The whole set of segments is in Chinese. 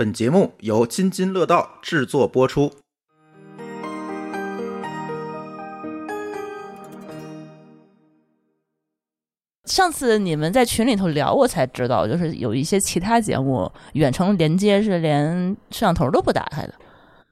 本节目由津津乐道制作播出。上次你们在群里头聊，我才知道，就是有一些其他节目远程连接是连摄像头都不打开的，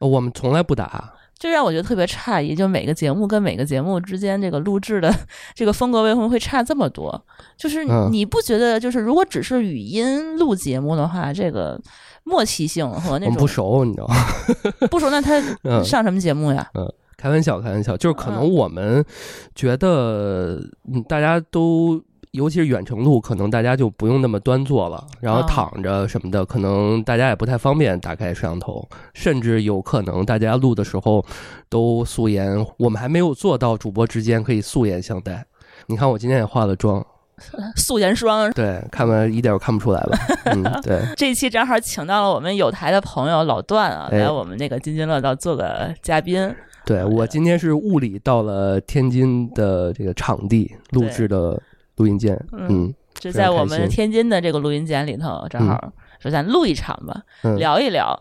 呃我们从来不打。这让我觉得特别诧异。就每个节目跟每个节目之间这个录制的 这个风格为什么会差这么多？就是嗯你不觉得，就是如果只是语音录节目的话，这个默契性和那种不熟，你知道吗？不熟，那他嗯上什么节目呀？嗯开玩笑，开玩笑，就是可能嗯我们觉得，嗯，大家都，尤其是远程录，可能大家就不用那么端坐了，然后哦躺着什么的，可能大家也不太方便打开摄像头，甚至有可能大家录的时候都素颜，我们还没有做到主播之间可以素颜相待。你看我今天也化了妆，素颜霜。对，看吧，一点儿看不出来吧？嗯，对，这一期正好请到了我们有台的朋友老段啊，哎来我们那个津津乐道做个嘉宾。对我今天是物理到了天津的这个场地录制的录音间，嗯嗯就在我们天津的这个录音间里头，正好说咱录一场吧，嗯，聊一聊，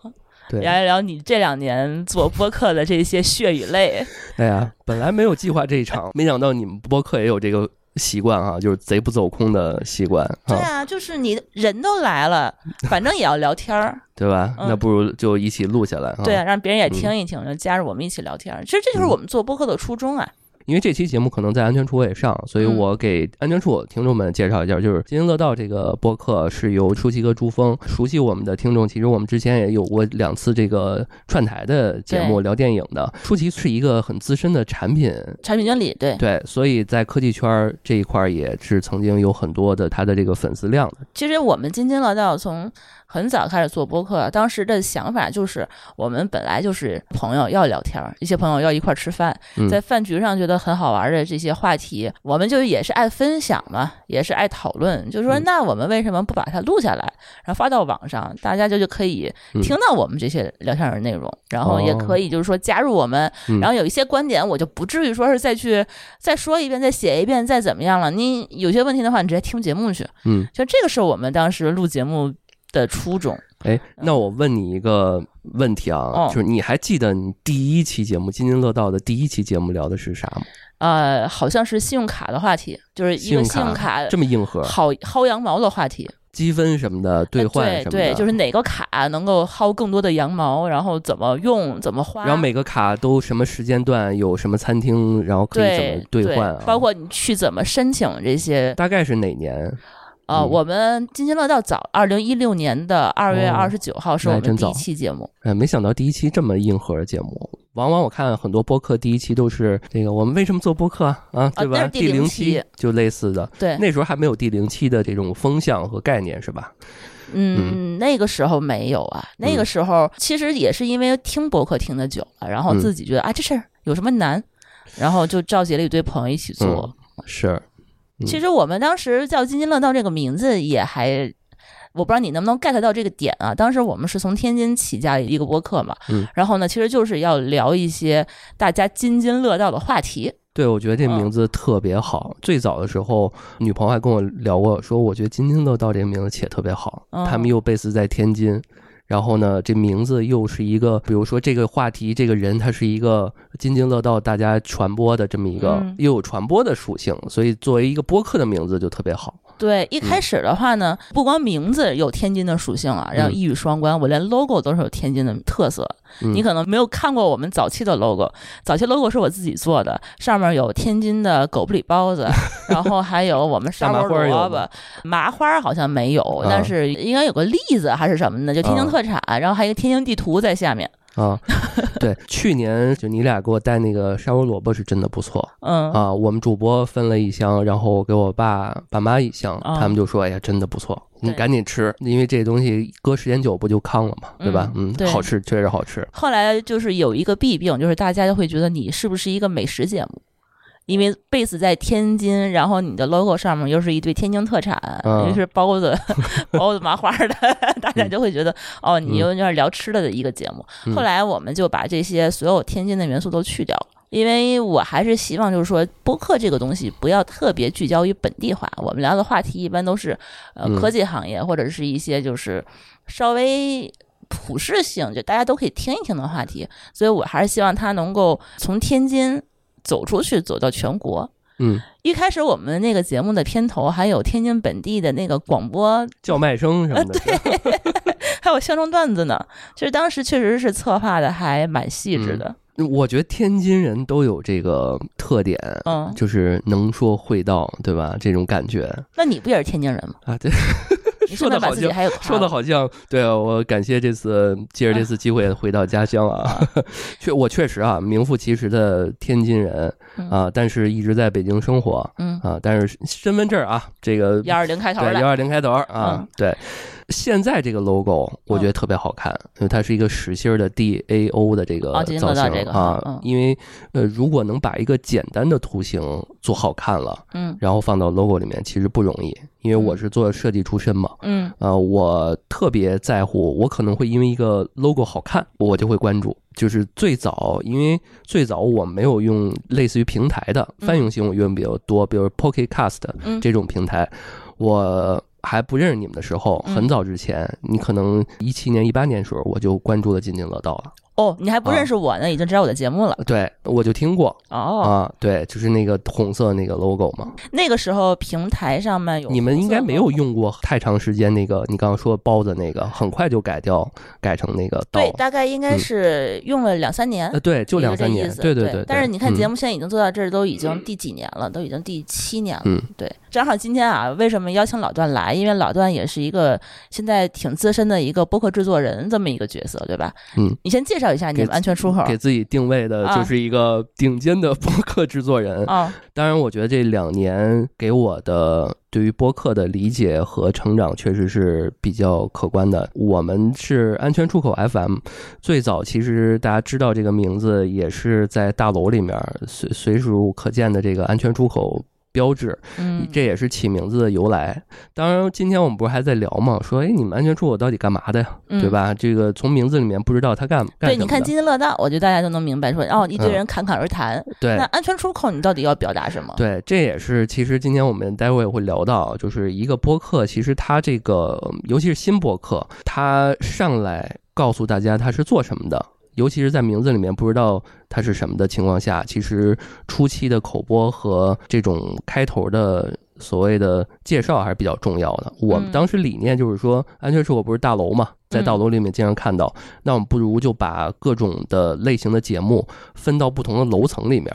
对，聊一聊你这两年做播客的这些血与泪。哎呀，本来没有计划这一场，没想到你们播客也有这个习惯啊，就是贼不走空的习惯啊，对啊，就是你人都来了，反正也要聊天儿，对吧？嗯那不如就一起录下来啊。对啊，让别人也听一听，就加入我们一起聊天儿。其实这就是嗯我们做播客的初衷啊。因为这期节目可能在安全处我也上，所以嗯我给安全处听众们介绍一下，就是津津乐道这个播客是由舒淇和朱峰熟悉我们的听众，其实我们之前也有过两次这个串台的节目聊电影的。舒淇是一个很资深的产品产品经理，对，对，所以在科技圈儿这一块儿也是曾经有很多的他的这个粉丝量的。其实我们津津乐道从很早开始做播客，当时的想法就是，我们本来就是朋友要聊天儿，一些朋友要一块儿吃饭，嗯在饭局上觉得很好玩的这些话题，我们就也是爱分享嘛，也是爱讨论，就说嗯。那我们为什么不把它录下来，然后发到网上，大家就就可以嗯。听到我们这些聊天的内容，然后也可以就是说加入我们，嗯。然后有一些观点我就不至于说是再去再说一遍、再写一遍、再怎么样了，你有些问题的话，你直接听节目去。嗯，就这个是我们当时录节目的初衷。哎，那我问你一个问题啊，哦就是你还记得你第一期节目《津津乐道》的第一期节目聊的是啥吗？呃，好像是信用卡的话题，就是一个信信用用卡这么硬核，薅薅羊毛的话题。积分什么的，兑换什么的，对，就是哪个卡能够薅更多的羊毛，然后怎么用，怎么花。然后每个卡都什么时间段有什么餐厅，然后可以怎么兑换啊？包括你去怎么申请这些。大概是哪年？呃，嗯我们津津乐道早，二零一六年的二月哦二十九号是我们第一那还真早期节目。哎，没想到第一期这么硬核的节目。往往我看很多播客第一期都是这个，我们为什么做播客啊？啊，对吧？那是第零零期就类似的，对，那时候还没有第零期的这种风向和概念，是吧？嗯，那个时候没有啊，那个时候其实也是因为听博客听的久了，然后嗯自己觉得、啊这事儿有什么难，然后就召集了一堆朋友一起做。是，嗯其实我们当时叫津津乐道这个名字也还。我不知道你能不能 get 到这个点啊？当时我们是从天津起家一个播客嘛，嗯然后呢，其实就是要聊一些大家津津乐道的话题。对，我觉得这嗯名字特别好。最早的时候，女朋友还跟我聊过，说我觉得津津乐道这个名字起得特别好。嗯他们又 base 在天津，然后呢，这名字又是一个，比如说这个话题，这个人他是一个津津乐道，大家传播的这么一个，嗯又有传播的属性，所以作为一个播客的名字就特别好。对，一开始的话呢，不光名字有天津的属性啊，然后嗯。一语双关，我连 logo 都是有天津的特色。嗯。你可能没有看过我们早期的 logo，早期 logo 是我自己做的，上面有天津的狗不理包子，然后还有我们砂大麻锅萝卜麻花好像没有，啊。但是应该有个栗子还是什么的，就天津啊。特产，然后还有一个天津地图在下面。啊，对，去年就你俩给我带那个沙窝萝卜是真的不错嗯，啊。我们主播分了一箱，然后给我爸爸妈一箱，啊他们就说：“哎呀，真的不错，你赶紧吃，因为这东西搁时间久不就糠了嘛，对吧？嗯，对好吃，确实好吃。后来就是有一个弊病，就是大家就会觉得你是不是一个美食节目。因为 base 在天津，然后你的 logo 上面又是一堆天津特产，嗯又是包子、包子、麻花的，大家就会觉得哦，你有点聊吃的的一个节目。嗯后来我们就把这些所有天津的元素都去掉了。因为我还是希望，就是说播客这个东西不要特别聚焦于本地化。我们聊的话题一般都是呃嗯科技行业或者是一些就是稍微普适性，就大家都可以听一听的话题。所以我还是希望它能够从天津走出去，走到全国。嗯，一开始我们那个节目的片头还有天津本地的那个广播，叫卖声什么的，对 还有相声段子呢。其实当时确实是策划的还蛮细致的。我觉得天津人都有这个特点，嗯，就是能说会道，对吧？这种感觉。那你不也是天津人吗？啊，对。说的好像说的好像对啊，我感谢这次借着这次机会回到家乡啊，确我确实啊名副其实的天津人啊，但是一直在北京生活，嗯。啊，但是身份证啊这个幺二零开头对幺二零开头啊，对，现在这个 logo 我觉得特别好看，因为它是一个实心的 D A O 的这个造型啊，因为呃如果能把一个简单的图形做好看了，嗯，然后放到 logo 里面其实不容易。因为我是做设计出身嘛，嗯，呃，我特别在乎，我可能会因为一个 logo 好看，我就会关注。就是最早，因为最早我没有用类似于平台的泛用型，我用比较多，比如 Pocket Cast 这种平台，我还不认识你们的时候，很早之前，你可能一七年、一八年时候，我就关注了津津乐道了。哦，你还不认识我呢，已经知道我的节目了。对，我就听过。哦啊，对，就是那个红色那个 logo 嘛。那个时候平台上面有，你们应该没有用过太长时间。那个你刚刚说包子那个，很快就改掉，改成那个。对，大概应该是用了两三年。呃，对，就两三年。对对对。但是你看节目现在已经做到这儿，都已经第几年了？都已经第七年了。嗯，对。正好今天啊，为什么邀请老段来？因为老段也是一个现在挺资深的一个播客制作人这么一个角色，对吧？嗯。你先介绍一下你们安全出口。给自己定位的就是一个顶尖的播客制作人啊！当然，我觉得这两年给我的对于播客的理解和成长确实是比较可观的。我们是安全出口 FM，最早其实大家知道这个名字也是在大楼里面随随处可见的这个安全出口。标志，嗯，这也是起名字的由来。当然，今天我们不是还在聊嘛？说，哎，你们安全出口到底干嘛的呀？对吧？这个从名字里面不知道他干干对，你看津津乐道，我觉得大家都能明白，说，哦，一堆人侃侃而谈。对，那安全出口你到底要表达什么？对，这也是其实今天我们待会也会聊到，就是一个播客，其实它这个，尤其是新播客，它上来告诉大家它是做什么的。尤其是在名字里面不知道它是什么的情况下，其实初期的口播和这种开头的所谓的介绍还是比较重要的。我们当时理念就是说，安全出口不是大楼嘛，在大楼里面经常看到，那我们不如就把各种的类型的节目分到不同的楼层里面。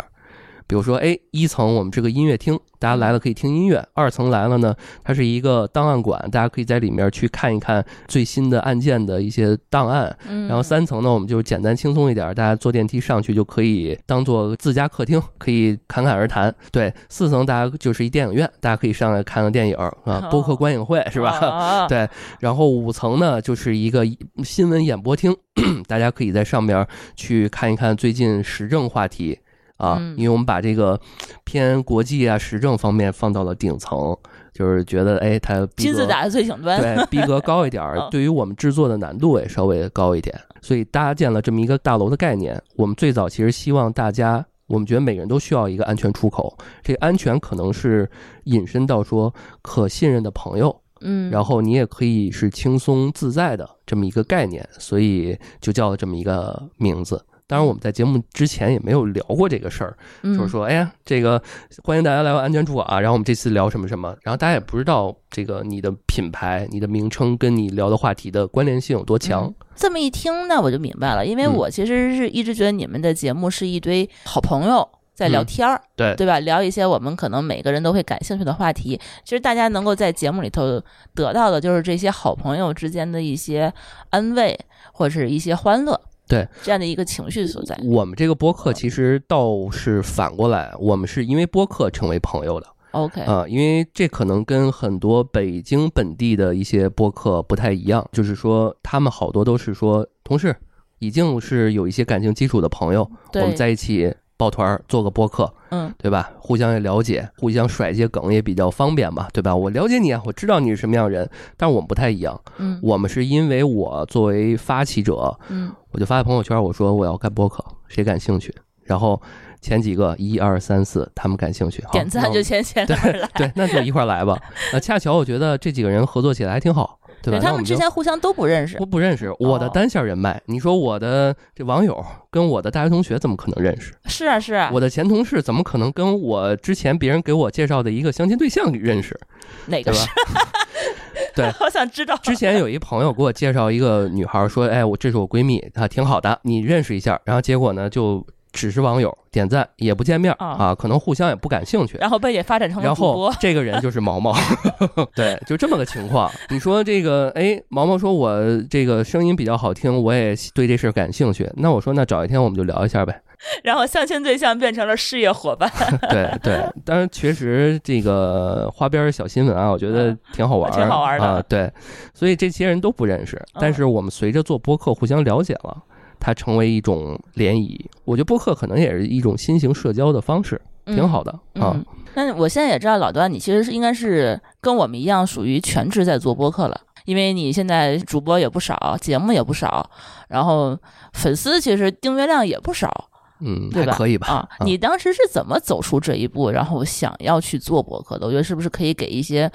比如说，哎，一层我们是个音乐厅，大家来了可以听音乐；二层来了呢，它是一个档案馆，大家可以在里面去看一看最新的案件的一些档案。然后三层呢，我们就简单轻松一点，大家坐电梯上去就可以当做自家客厅，可以侃侃而谈。对，四层大家就是一电影院，大家可以上来看个电影啊，播客 观影会是吧？对。然后五层呢，就是一个新闻演播厅，大家可以在上面去看一看最近时政话题。啊，因为我们把这个偏国际啊、时政方面放到了顶层，就是觉得哎，它金字塔的最顶端，对，逼格高一点儿，对于我们制作的难度也稍微高一点，所以搭建了这么一个大楼的概念。我们最早其实希望大家，我们觉得每个人都需要一个安全出口，这个安全可能是引申到说可信任的朋友，嗯，然后你也可以是轻松自在的这么一个概念，所以就叫了这么一个名字。当然，我们在节目之前也没有聊过这个事儿，就是说，哎呀，这个欢迎大家来到安全处啊。然后我们这次聊什么什么，然后大家也不知道这个你的品牌、你的名称跟你聊的话题的关联性有多强。这么一听，那我就明白了，因为我其实是一直觉得你们的节目是一堆好朋友在聊天儿，对对吧？聊一些我们可能每个人都会感兴趣的话题。其实大家能够在节目里头得到的就是这些好朋友之间的一些安慰或者是一些欢乐。对这样的一个情绪所在，我们这个播客其实倒是反过来，我们是因为播客成为朋友的。OK 啊，因为这可能跟很多北京本地的一些播客不太一样，就是说他们好多都是说同事，已经是有一些感情基础的朋友，我们在一起。抱团做个播客，嗯，对吧？互相也了解，互相甩一些梗也比较方便嘛，对吧？我了解你啊，我知道你是什么样人，但是我们不太一样，嗯，我们是因为我作为发起者，嗯，我就发在朋友圈，我说我要干播客，谁感兴趣？然后前几个一二三四，他们感兴趣，点赞就先先对对，那就一块来吧。那恰巧我觉得这几个人合作起来还挺好。对吧？他们之前互相都不认识，我不认识。我的单线人脉，你说我的这网友跟我的大学同学怎么可能认识？是啊是啊，我的前同事怎么可能跟我之前别人给我介绍的一个相亲对象认识？哪个是？对，好想知道。之前有一朋友给我介绍一个女孩，说：“哎，我这是我闺蜜，她挺好的，你认识一下。”然后结果呢，就只是网友，点赞也不见面啊，可能互相也不感兴趣。然后被也发展成了然后这个人就是毛毛，对，就这么个情况。你说这个，哎，毛毛说我这个声音比较好听，我也对这事感兴趣。那我说，那找一天我们就聊一下呗。然后相亲对象变成了事业伙伴。对对，当然确实这个花边小新闻啊，我觉得挺好玩，挺好玩的。对，所以这些人都不认识，但是我们随着做播客互相了解了，它成为一种联谊。我觉得播客可能也是一种新型社交的方式，挺好的啊。那我现在也知道老段，你其实是应该是跟我们一样，属于全职在做播客了，因为你现在主播也不少，节目也不少，然后粉丝其实订阅量也不少。嗯，对吧？可以吧？啊，你当时是怎么走出这一步，然后想要去做博客的？我觉得是不是可以给一些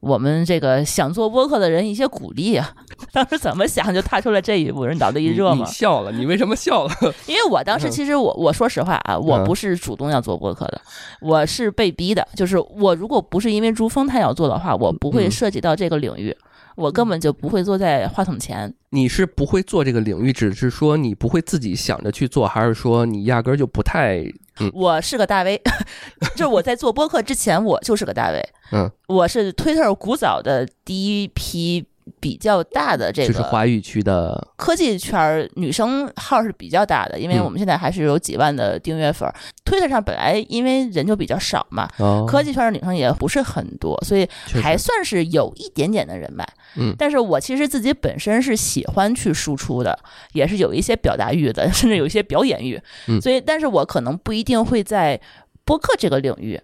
我们这个想做博客的人一些鼓励啊？当时怎么想就踏出了这一步？人脑子一热吗？你笑了，你为什么笑了？因为我当时其实我我说实话啊，我不是主动要做博客的，我是被逼的。就是我如果不是因为朱峰他要做的话，我不会涉及到这个领域。我根本就不会坐在话筒前。你是不会做这个领域，只是说你不会自己想着去做，还是说你压根儿就不太？我是个大 V，就我在做播客之前，我就是个大 V。嗯，我是 Twitter 古早的第一批。比较大的这个就是华语区的科技圈女生号是比较大的，因为我们现在还是有几万的订阅粉。推特上本来因为人就比较少嘛，科技圈的女生也不是很多，所以还算是有一点点的人脉。嗯，但是我其实自己本身是喜欢去输出的，也是有一些表达欲的，甚至有一些表演欲。嗯，所以但是我可能不一定会在播客这个领域。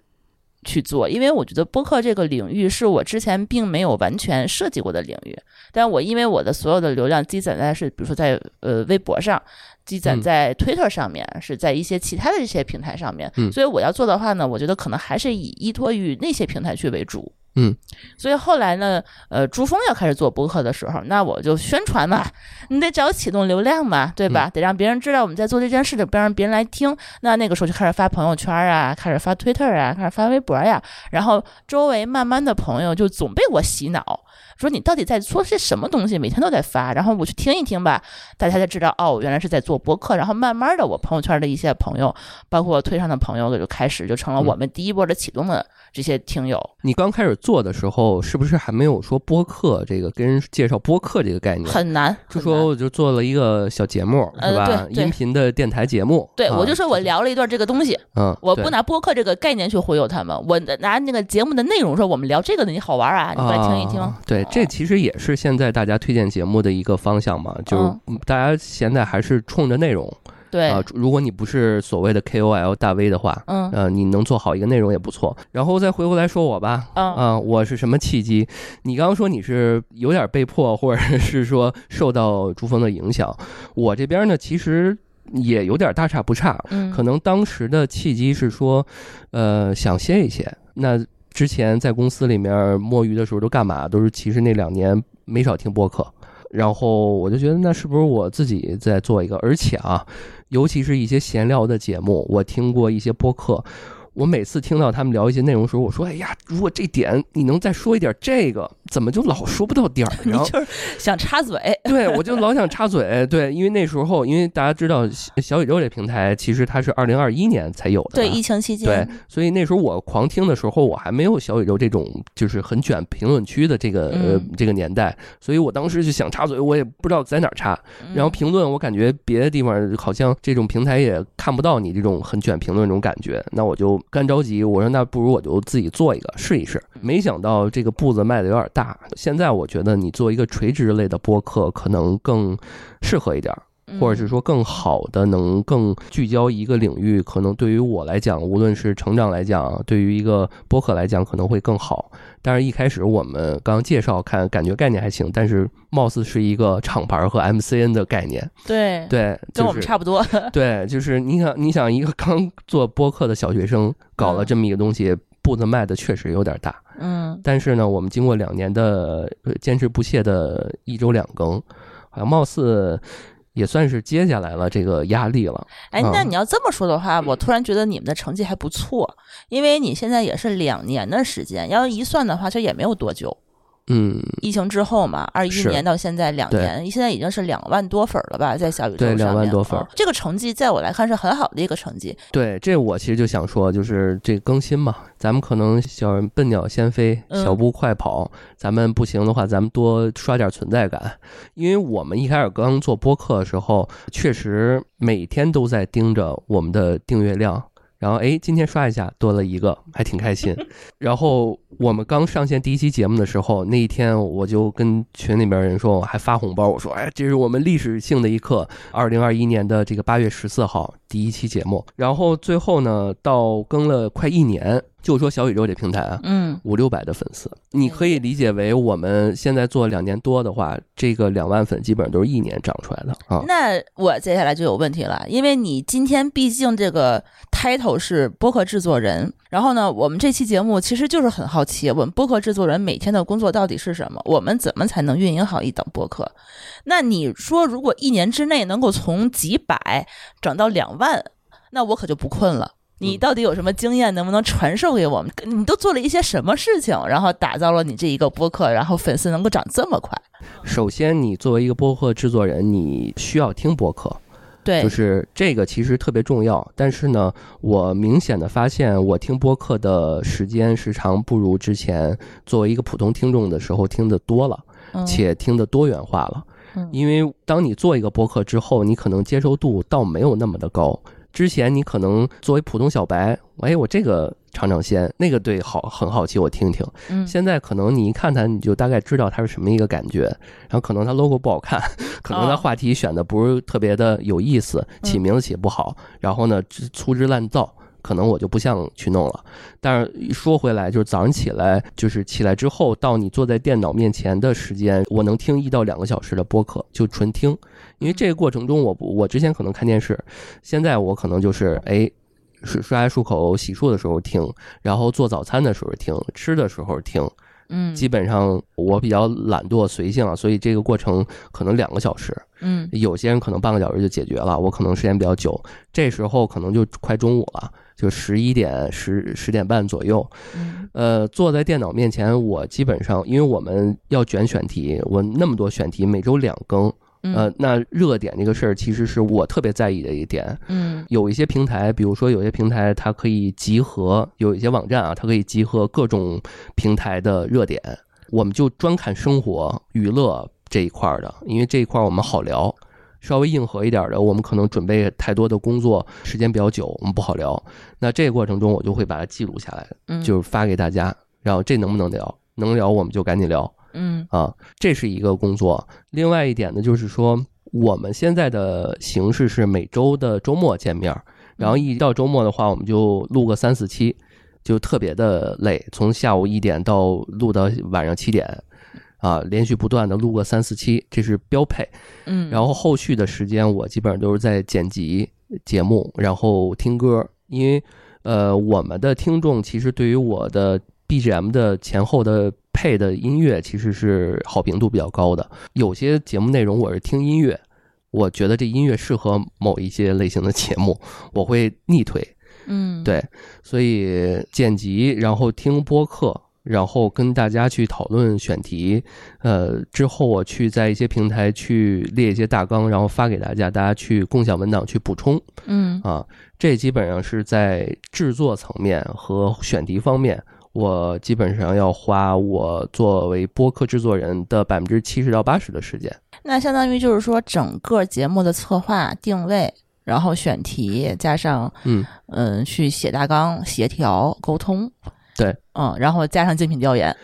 去做，因为我觉得播客这个领域是我之前并没有完全涉及过的领域，但我因为我的所有的流量积攒在是，比如说在呃微博上，积攒在推特上面，是在一些其他的这些平台上面，所以我要做的话呢，我觉得可能还是以依托于那些平台去为主。嗯，所以后来呢，呃，珠峰要开始做博客的时候，那我就宣传嘛，你得找启动流量嘛，对吧？得让别人知道我们在做这件事的，不让别人来听。那那个时候就开始发朋友圈啊，开始发推特啊，开始发微博呀，然后周围慢慢的朋友就总被我洗脑。说你到底在说些什么东西？每天都在发，然后我去听一听吧，大家才知道哦，我原来是在做博客。然后慢慢的，我朋友圈的一些朋友，包括推上的朋友，就开始就成了我们第一波的启动的这些听友。你刚开始做的时候，是不是还没有说播客这个跟人介绍播客这个概念？很难，就说我就做了一个小节目，是吧？音频的电台节目。对，我就说我聊了一段这个东西。嗯，我不拿播客这个概念去忽悠他们，我拿那个节目的内容说我们聊这个的，你好玩啊，你过来听一听。对。这其实也是现在大家推荐节目的一个方向嘛，就是大家现在还是冲着内容。对啊，如果你不是所谓的 KOL 大 V 的话，嗯，呃，你能做好一个内容也不错。然后再回过来说我吧，嗯，我是什么契机？你刚刚说你是有点被迫，或者是说受到珠峰的影响。我这边呢，其实也有点大差不差。嗯，可能当时的契机是说，呃，想歇一歇。那之前在公司里面摸鱼的时候都干嘛？都是其实那两年没少听播客，然后我就觉得那是不是我自己在做一个？而且啊，尤其是一些闲聊的节目，我听过一些播客。我每次听到他们聊一些内容的时候，我说：“哎呀，如果这点你能再说一点这个，怎么就老说不到点儿？” 你就是想插嘴，对我就老想插嘴。对，因为那时候，因为大家知道小宇宙这平台其实它是二零二一年才有的，对，疫情期间，对，所以那时候我狂听的时候，我还没有小宇宙这种就是很卷评论区的这个呃这个年代，所以我当时就想插嘴，我也不知道在哪儿插。然后评论，我感觉别的地方好像这种平台也看不到你这种很卷评论这种感觉，那我就。干着急，我说那不如我就自己做一个试一试。没想到这个步子迈的有点大。现在我觉得你做一个垂直类的播客可能更适合一点。或者是说更好的能更聚焦一个领域，可能对于我来讲，无论是成长来讲，对于一个播客来讲，可能会更好。但是，一开始我们刚刚介绍看，感觉概念还行，但是貌似是一个厂牌和 MCN 的概念。对对，跟我们差不多。对，就是你想，你想一个刚做播客的小学生搞了这么一个东西。步子迈的确实有点大。嗯但是呢，我们经过两年的呃坚持不懈的一周两更，好像貌似也算是接下来了这个压力了。哎，嗯那你要这么说的话，我突然觉得你们的成绩还不错，因为你现在也是两年的时间，要一算的话，这也没有多久。嗯，疫情之后嘛，二一年到现在两年，现在已经是两万多粉儿了吧，在小宇宙对上面。两万多粉这个成绩在我来看是很好的一个成绩。对，这我其实就想说，就是这更新嘛，咱们可能小笨鸟先飞，嗯小步快跑，咱们不行的话，咱们多刷点存在感，因为我们一开始刚做播客的时候，确实每天都在盯着我们的订阅量。然后哎，今天刷一下多了一个，还挺开心。然后我们刚上线第一期节目的时候，那一天我就跟群里边人说，我还发红包，我说哎，这是我们历史性的一刻，二零二一年的这个八月十四号第一期节目。然后最后呢，到更了快一年，就说小宇宙这平台啊，嗯五六百的粉丝，你可以理解为我们现在做两年多的话，这个两万粉基本上都是一年长出来的啊。那我接下来就有问题了，因为你今天毕竟这个 title 是播客制作人，然后呢，我们这期节目其实就是很好奇，我们播客制作人每天的工作到底是什么？我们怎么才能运营好一档播客？那你说，如果一年之内能够从几百涨到两万，那我可就不困了。你到底有什么经验，能不能传授给我们？你都做了一些什么事情，然后打造了你这一个播客，然后粉丝能够涨这么快？首先，你作为一个播客制作人，你需要听播客，对，就是这个其实特别重要。但是呢，我明显的发现，我听播客的时间时长不如之前作为一个普通听众的时候听的多了，嗯且听的多元化了。嗯因为当你做一个播客之后，你可能接受度倒没有那么的高。之前你可能作为普通小白，哎，我这个尝尝鲜，那个对好很好奇，我听听。嗯现在可能你一看它，你就大概知道它是什么一个感觉，然后可能它 logo 不好看，可能它哦话题选的不是特别的有意思，起名字起不好，然后呢粗粗制滥造。可能我就不想去弄了，但是说回来，就是早上起来，就是起来之后到你坐在电脑面前的时间，我能听一到两个小时的播客，就纯听。因为这个过程中我，不我之前可能看电视，现在我可能就是哎，刷刷牙漱口、洗漱的时候听，然后做早餐的时候听，吃的时候听。嗯基本上我比较懒惰随性啊，所以这个过程可能两个小时，嗯有些人可能半个小时就解决了，我可能时间比较久，这时候可能就快中午了，就十一点十十点半左右。嗯呃，坐在电脑面前，我基本上因为我们要卷选题，我那么多选题，每周两更，嗯呃，那热点这个事儿其实是我特别在意的一点。嗯有一些平台，比如说有些平台它可以集合，有一些网站啊，它可以集合各种平台的热点，我们就专看生活娱乐这一块儿的，因为这一块儿我们好聊。稍微硬核一点的，我们可能准备太多的工作，时间比较久，我们不好聊。那这个过程中，我就会把它记录下来，嗯就是发给大家，然后这能不能聊？能聊我们就赶紧聊。嗯啊，这是一个工作。另外一点呢，就是说我们现在的形式是每周的周末见面，然后一到周末的话，我们就录个三四期，就特别的累，从下午一点到录到晚上七点，啊，连续不断的录个三四期，这是标配。嗯，然后后续的时间，我基本上都是在剪辑节目，然后听歌，因为呃，我们的听众其实对于我的 BGM 的前后的配的音乐其实是好评度比较高的。有些节目内容我是听音乐，我觉得这音乐适合某一些类型的节目，我会逆推。嗯对，所以剪辑，然后听播客，然后跟大家去讨论选题，呃，之后我去在一些平台去列一些大纲，然后发给大家，大家去共享文档去补充嗯啊。这基本上是在制作层面和选题方面，我基本上要花我作为播客制作人的百分之七十到八十的时间。那相当于就是说，整个节目的策划、定位，然后选题，加上嗯。嗯，去写大纲、协调、沟通，对，嗯，然后加上竞品调研，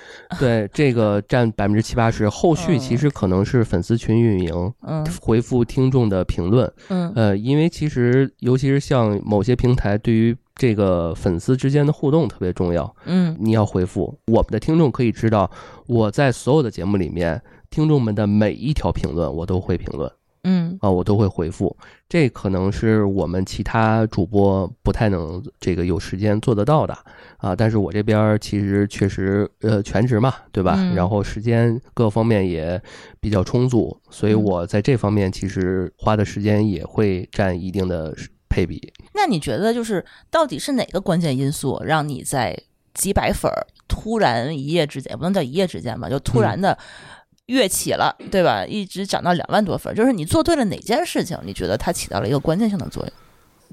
对，这个占百分之七八十，后续其实可能是粉丝群运营，嗯。回复听众的评论。嗯。呃，因为其实尤其是像某些平台，对于这个粉丝之间的互动特别重要。嗯你要回复我们的听众可以知道，我在所有的节目里面，听众们的每一条评论我都会评论嗯啊，我都会回复。这可能是我们其他主播不太能这个有时间做得到的啊。但是我这边其实确实呃全职嘛，对吧？嗯然后时间各方面也比较充足，所以嗯我在这方面其实花的时间也会占一定的配比。那你觉得就是到底是哪个关键因素让你在几百粉儿突然一夜之间，也不能叫一夜之间吧，就突然的跃起了，对吧？一直涨到两万多粉儿，就是你做对了哪件事情？你觉得它起到了一个关键性的作用？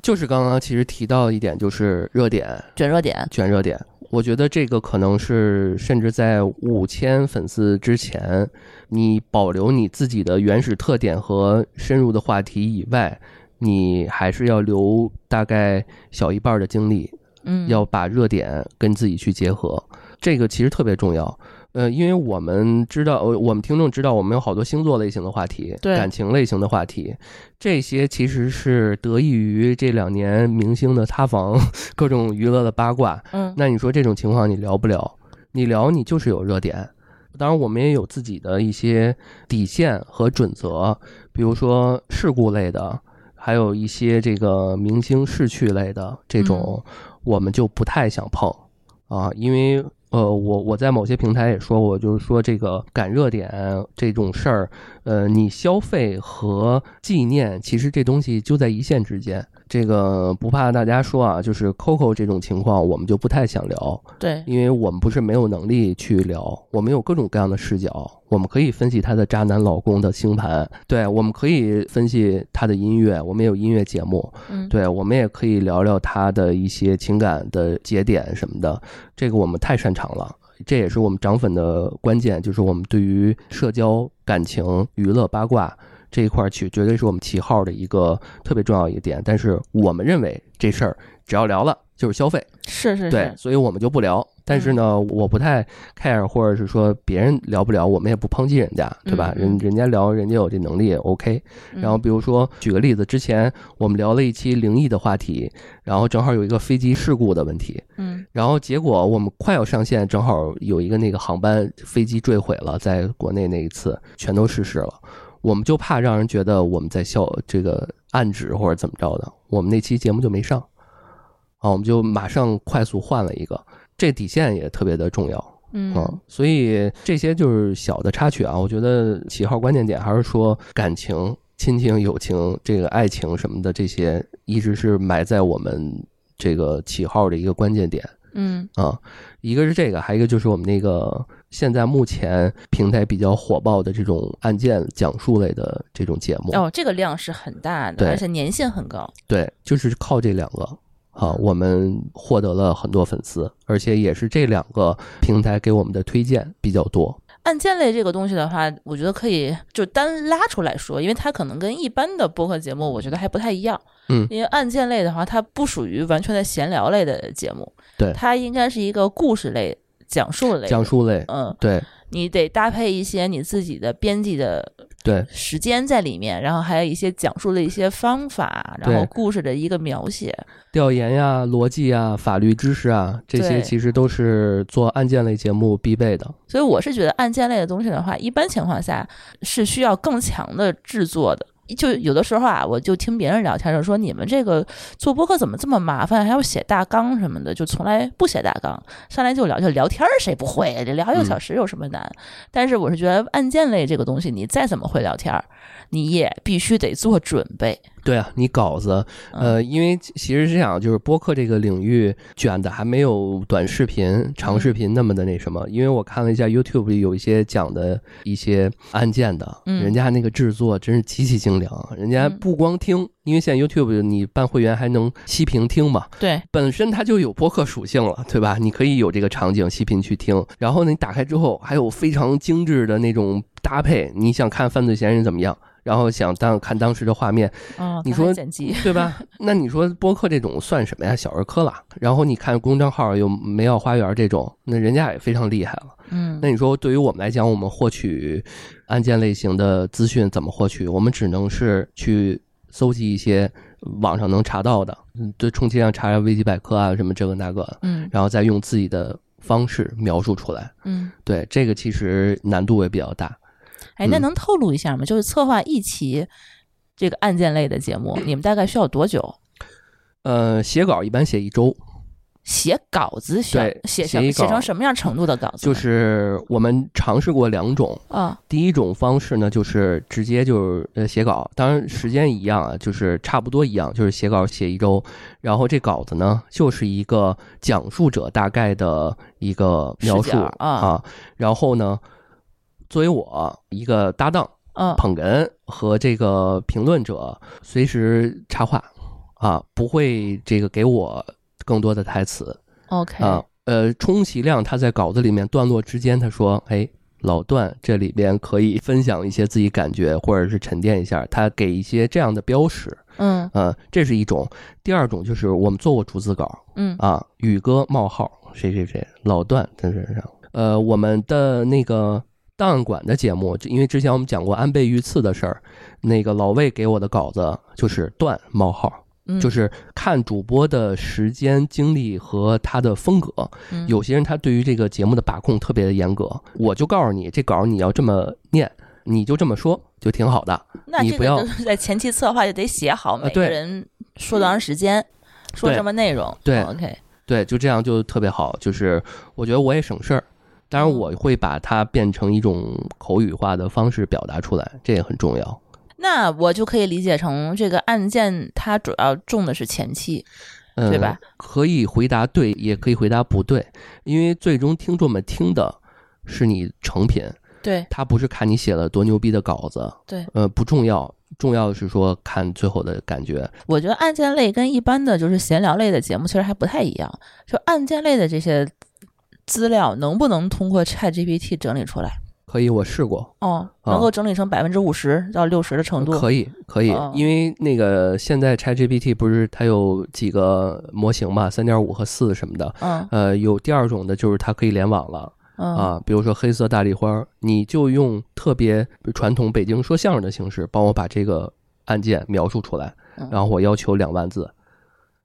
就是刚刚其实提到一点，就是热点卷热点，卷热点。我觉得这个可能是甚至在五千粉丝之前，你保留你自己的原始特点和深入的话题以外，你还是要留大概小一半的精力，嗯，要把热点跟自己去结合，这个其实特别重要。呃，因为我们知道，呃我们听众知道，我们有好多星座类型的话题，对感情类型的话题，这些其实是得益于这两年明星的塌房，各种娱乐的八卦。嗯那你说这种情况你聊不聊？你聊你就是有热点。当然，我们也有自己的一些底线和准则，比如说事故类的，还有一些这个明星逝去类的这种，我们就不太想碰啊，因为呃，我我在某些平台也说过，就是说这个赶热点这种事儿，呃，你消费和纪念，其实这东西就在一线之间。这个不怕大家说啊，就是 Coco 这种情况，我们就不太想聊，对，因为我们不是没有能力去聊，我们有各种各样的视角，我们可以分析她的渣男老公的星盘，对，我们可以分析她的音乐，我们也有音乐节目，嗯，对，我们也可以聊聊她的一些情感的节点什么的，这个我们太擅长了。这也是我们涨粉的关键，就是我们对于社交、感情、娱乐、八卦这一块儿去，绝对是我们旗号的一个特别重要一个点。但是我们认为这事儿只要聊了就是消费，是是对是，，所以我们就不聊。但是呢，我不太 care，或者是说别人聊不聊，我们也不抨击人家，对吧？人人家聊，人家有这能力也 OK。嗯然后比如说举个例子，之前我们聊了一期灵异的话题，然后正好有一个飞机事故的问题，嗯然后结果我们快要上线，正好有一个那个航班飞机坠毁了，在国内那一次全都逝世了。我们就怕让人觉得我们在笑这个暗指或者怎么着的，我们那期节目就没上，啊，我们就马上快速换了一个，这底线也特别的重要。嗯啊，所以这些就是小的插曲啊。我觉得起号关键点还是说感情、亲情、友情、这个爱情什么的，这些一直是埋在我们这个起号的一个关键点嗯啊。一个是这个，还有一个就是我们那个现在目前平台比较火爆的这种案件讲述类的这种节目。哦，这个量是很大的，而且粘性很高。对，就是靠这两个啊，我们获得了很多粉丝，而且也是这两个平台给我们的推荐比较多。案件类这个东西的话，我觉得可以就单拉出来说，因为它可能跟一般的播客节目，我觉得还不太一样。嗯因为案件类的话，它不属于完全的闲聊类的节目，对它应该是一个故事类、讲述类。讲述类，嗯，对你得搭配一些你自己的编辑的对时间在里面，然后还有一些讲述的一些方法，然后故事的一个描写。调研呀、逻辑啊、法律知识啊，这些其实都是做案件类节目必备的。所以我是觉得案件类的东西的话，一般情况下是需要更强的制作的。就有的时候啊，我就听别人聊天就说你们这个做播客怎么这么麻烦，还要写大纲什么的，就从来不写大纲，上来就聊就聊天儿，谁不会啊？这聊一个小时有什么难？但是我是觉得案件类这个东西，你再怎么会聊天儿，你也必须得做准备。对啊，你稿子，呃，因为其实是这样，就是播客这个领域卷的还没有短视频、长视频那么的那什么。因为我看了一下 YouTube 里有一些讲的一些案件的，嗯人家那个制作真是极其精良，人家嗯不光听，因为现在 YouTube 你办会员还能息屏听嘛，对，本身它就有播客属性了，对吧？你可以有这个场景息屏去听，然后呢，你打开之后还有非常精致的那种搭配，你想看犯罪嫌疑人怎么样，然后想当看当时的画面，哦，你说剪辑，对吧？那你说播客这种算什么呀？小儿科了。然后你看公众号有梅奥花园这种，那人家也非常厉害了。嗯那你说对于我们来讲，我们获取案件类型的资讯怎么获取？我们只能是去搜集一些网上能查到的，嗯，对，充其量查查维基百科啊，什么这个那个，嗯然后再用自己的方式描述出来。嗯。对，这个其实难度也比较大。哎，那嗯能透露一下吗？就是策划一期这个案件类的节目，你们大概需要多久？呃，写稿一般写一周，写稿子需要写写写成什么样程度的稿子？就是我们尝试过两种。啊，第一种方式呢，就是直接就是呃写稿，当然时间一样啊，就是差不多一样，就是写稿写一周，然后这稿子呢就是一个讲述者大概的一个描述视角啊然后呢，作为我一个搭档嗯捧哏和这个评论者随时插话啊，不会这个给我更多的台词。，OK，啊，呃，充其量他在稿子里面段落之间，他说：“哎，老段这里边可以分享一些自己感觉，或者是沉淀一下。”他给一些这样的标识，嗯呃，这是一种。第二种就是我们做过逐字稿嗯啊，宇哥冒号谁谁谁，老段真是这样。呃，我们的那个档案馆的节目，因为之前我们讲过安倍遇刺的事儿，那个老魏给我的稿子就是段冒号。嗯，就是看主播的时间、精力和他的风格。嗯有些人他对于这个节目的把控特别的严格，我就告诉你，这稿你要这么念，你就这么说，就挺好的。那这个你不要 在前期策划就得写好，每个人说多长时间，说什么内容。对，OK，对，就这样就特别好。就是我觉得我也省事儿，当然我会把它变成一种口语化的方式表达出来，这也很重要。那我就可以理解成这个案件它主要重的是前期，嗯，对吧？可以回答对，也可以回答不对，因为最终听众们听的是你成品。对他不是看你写了多牛逼的稿子，对，呃，不重要，重要的是说看最后的感觉。我觉得案件类跟一般的就是闲聊类的节目其实还不太一样，就案件类的这些资料能不能通过 ChatGPT 整理出来？可以，我试过，哦，啊。能够整理成百分之五十到六十的程度。可以，可以。哦，因为那个现在 ChatGPT 不是它有几个模型嘛，三点五和四什么的，嗯。呃，有第二种的就是它可以联网了。嗯。啊，比如说黑色大丽花，你就用特别传统北京说相声的形式帮我把这个案件描述出来，嗯。然后我要求两万字。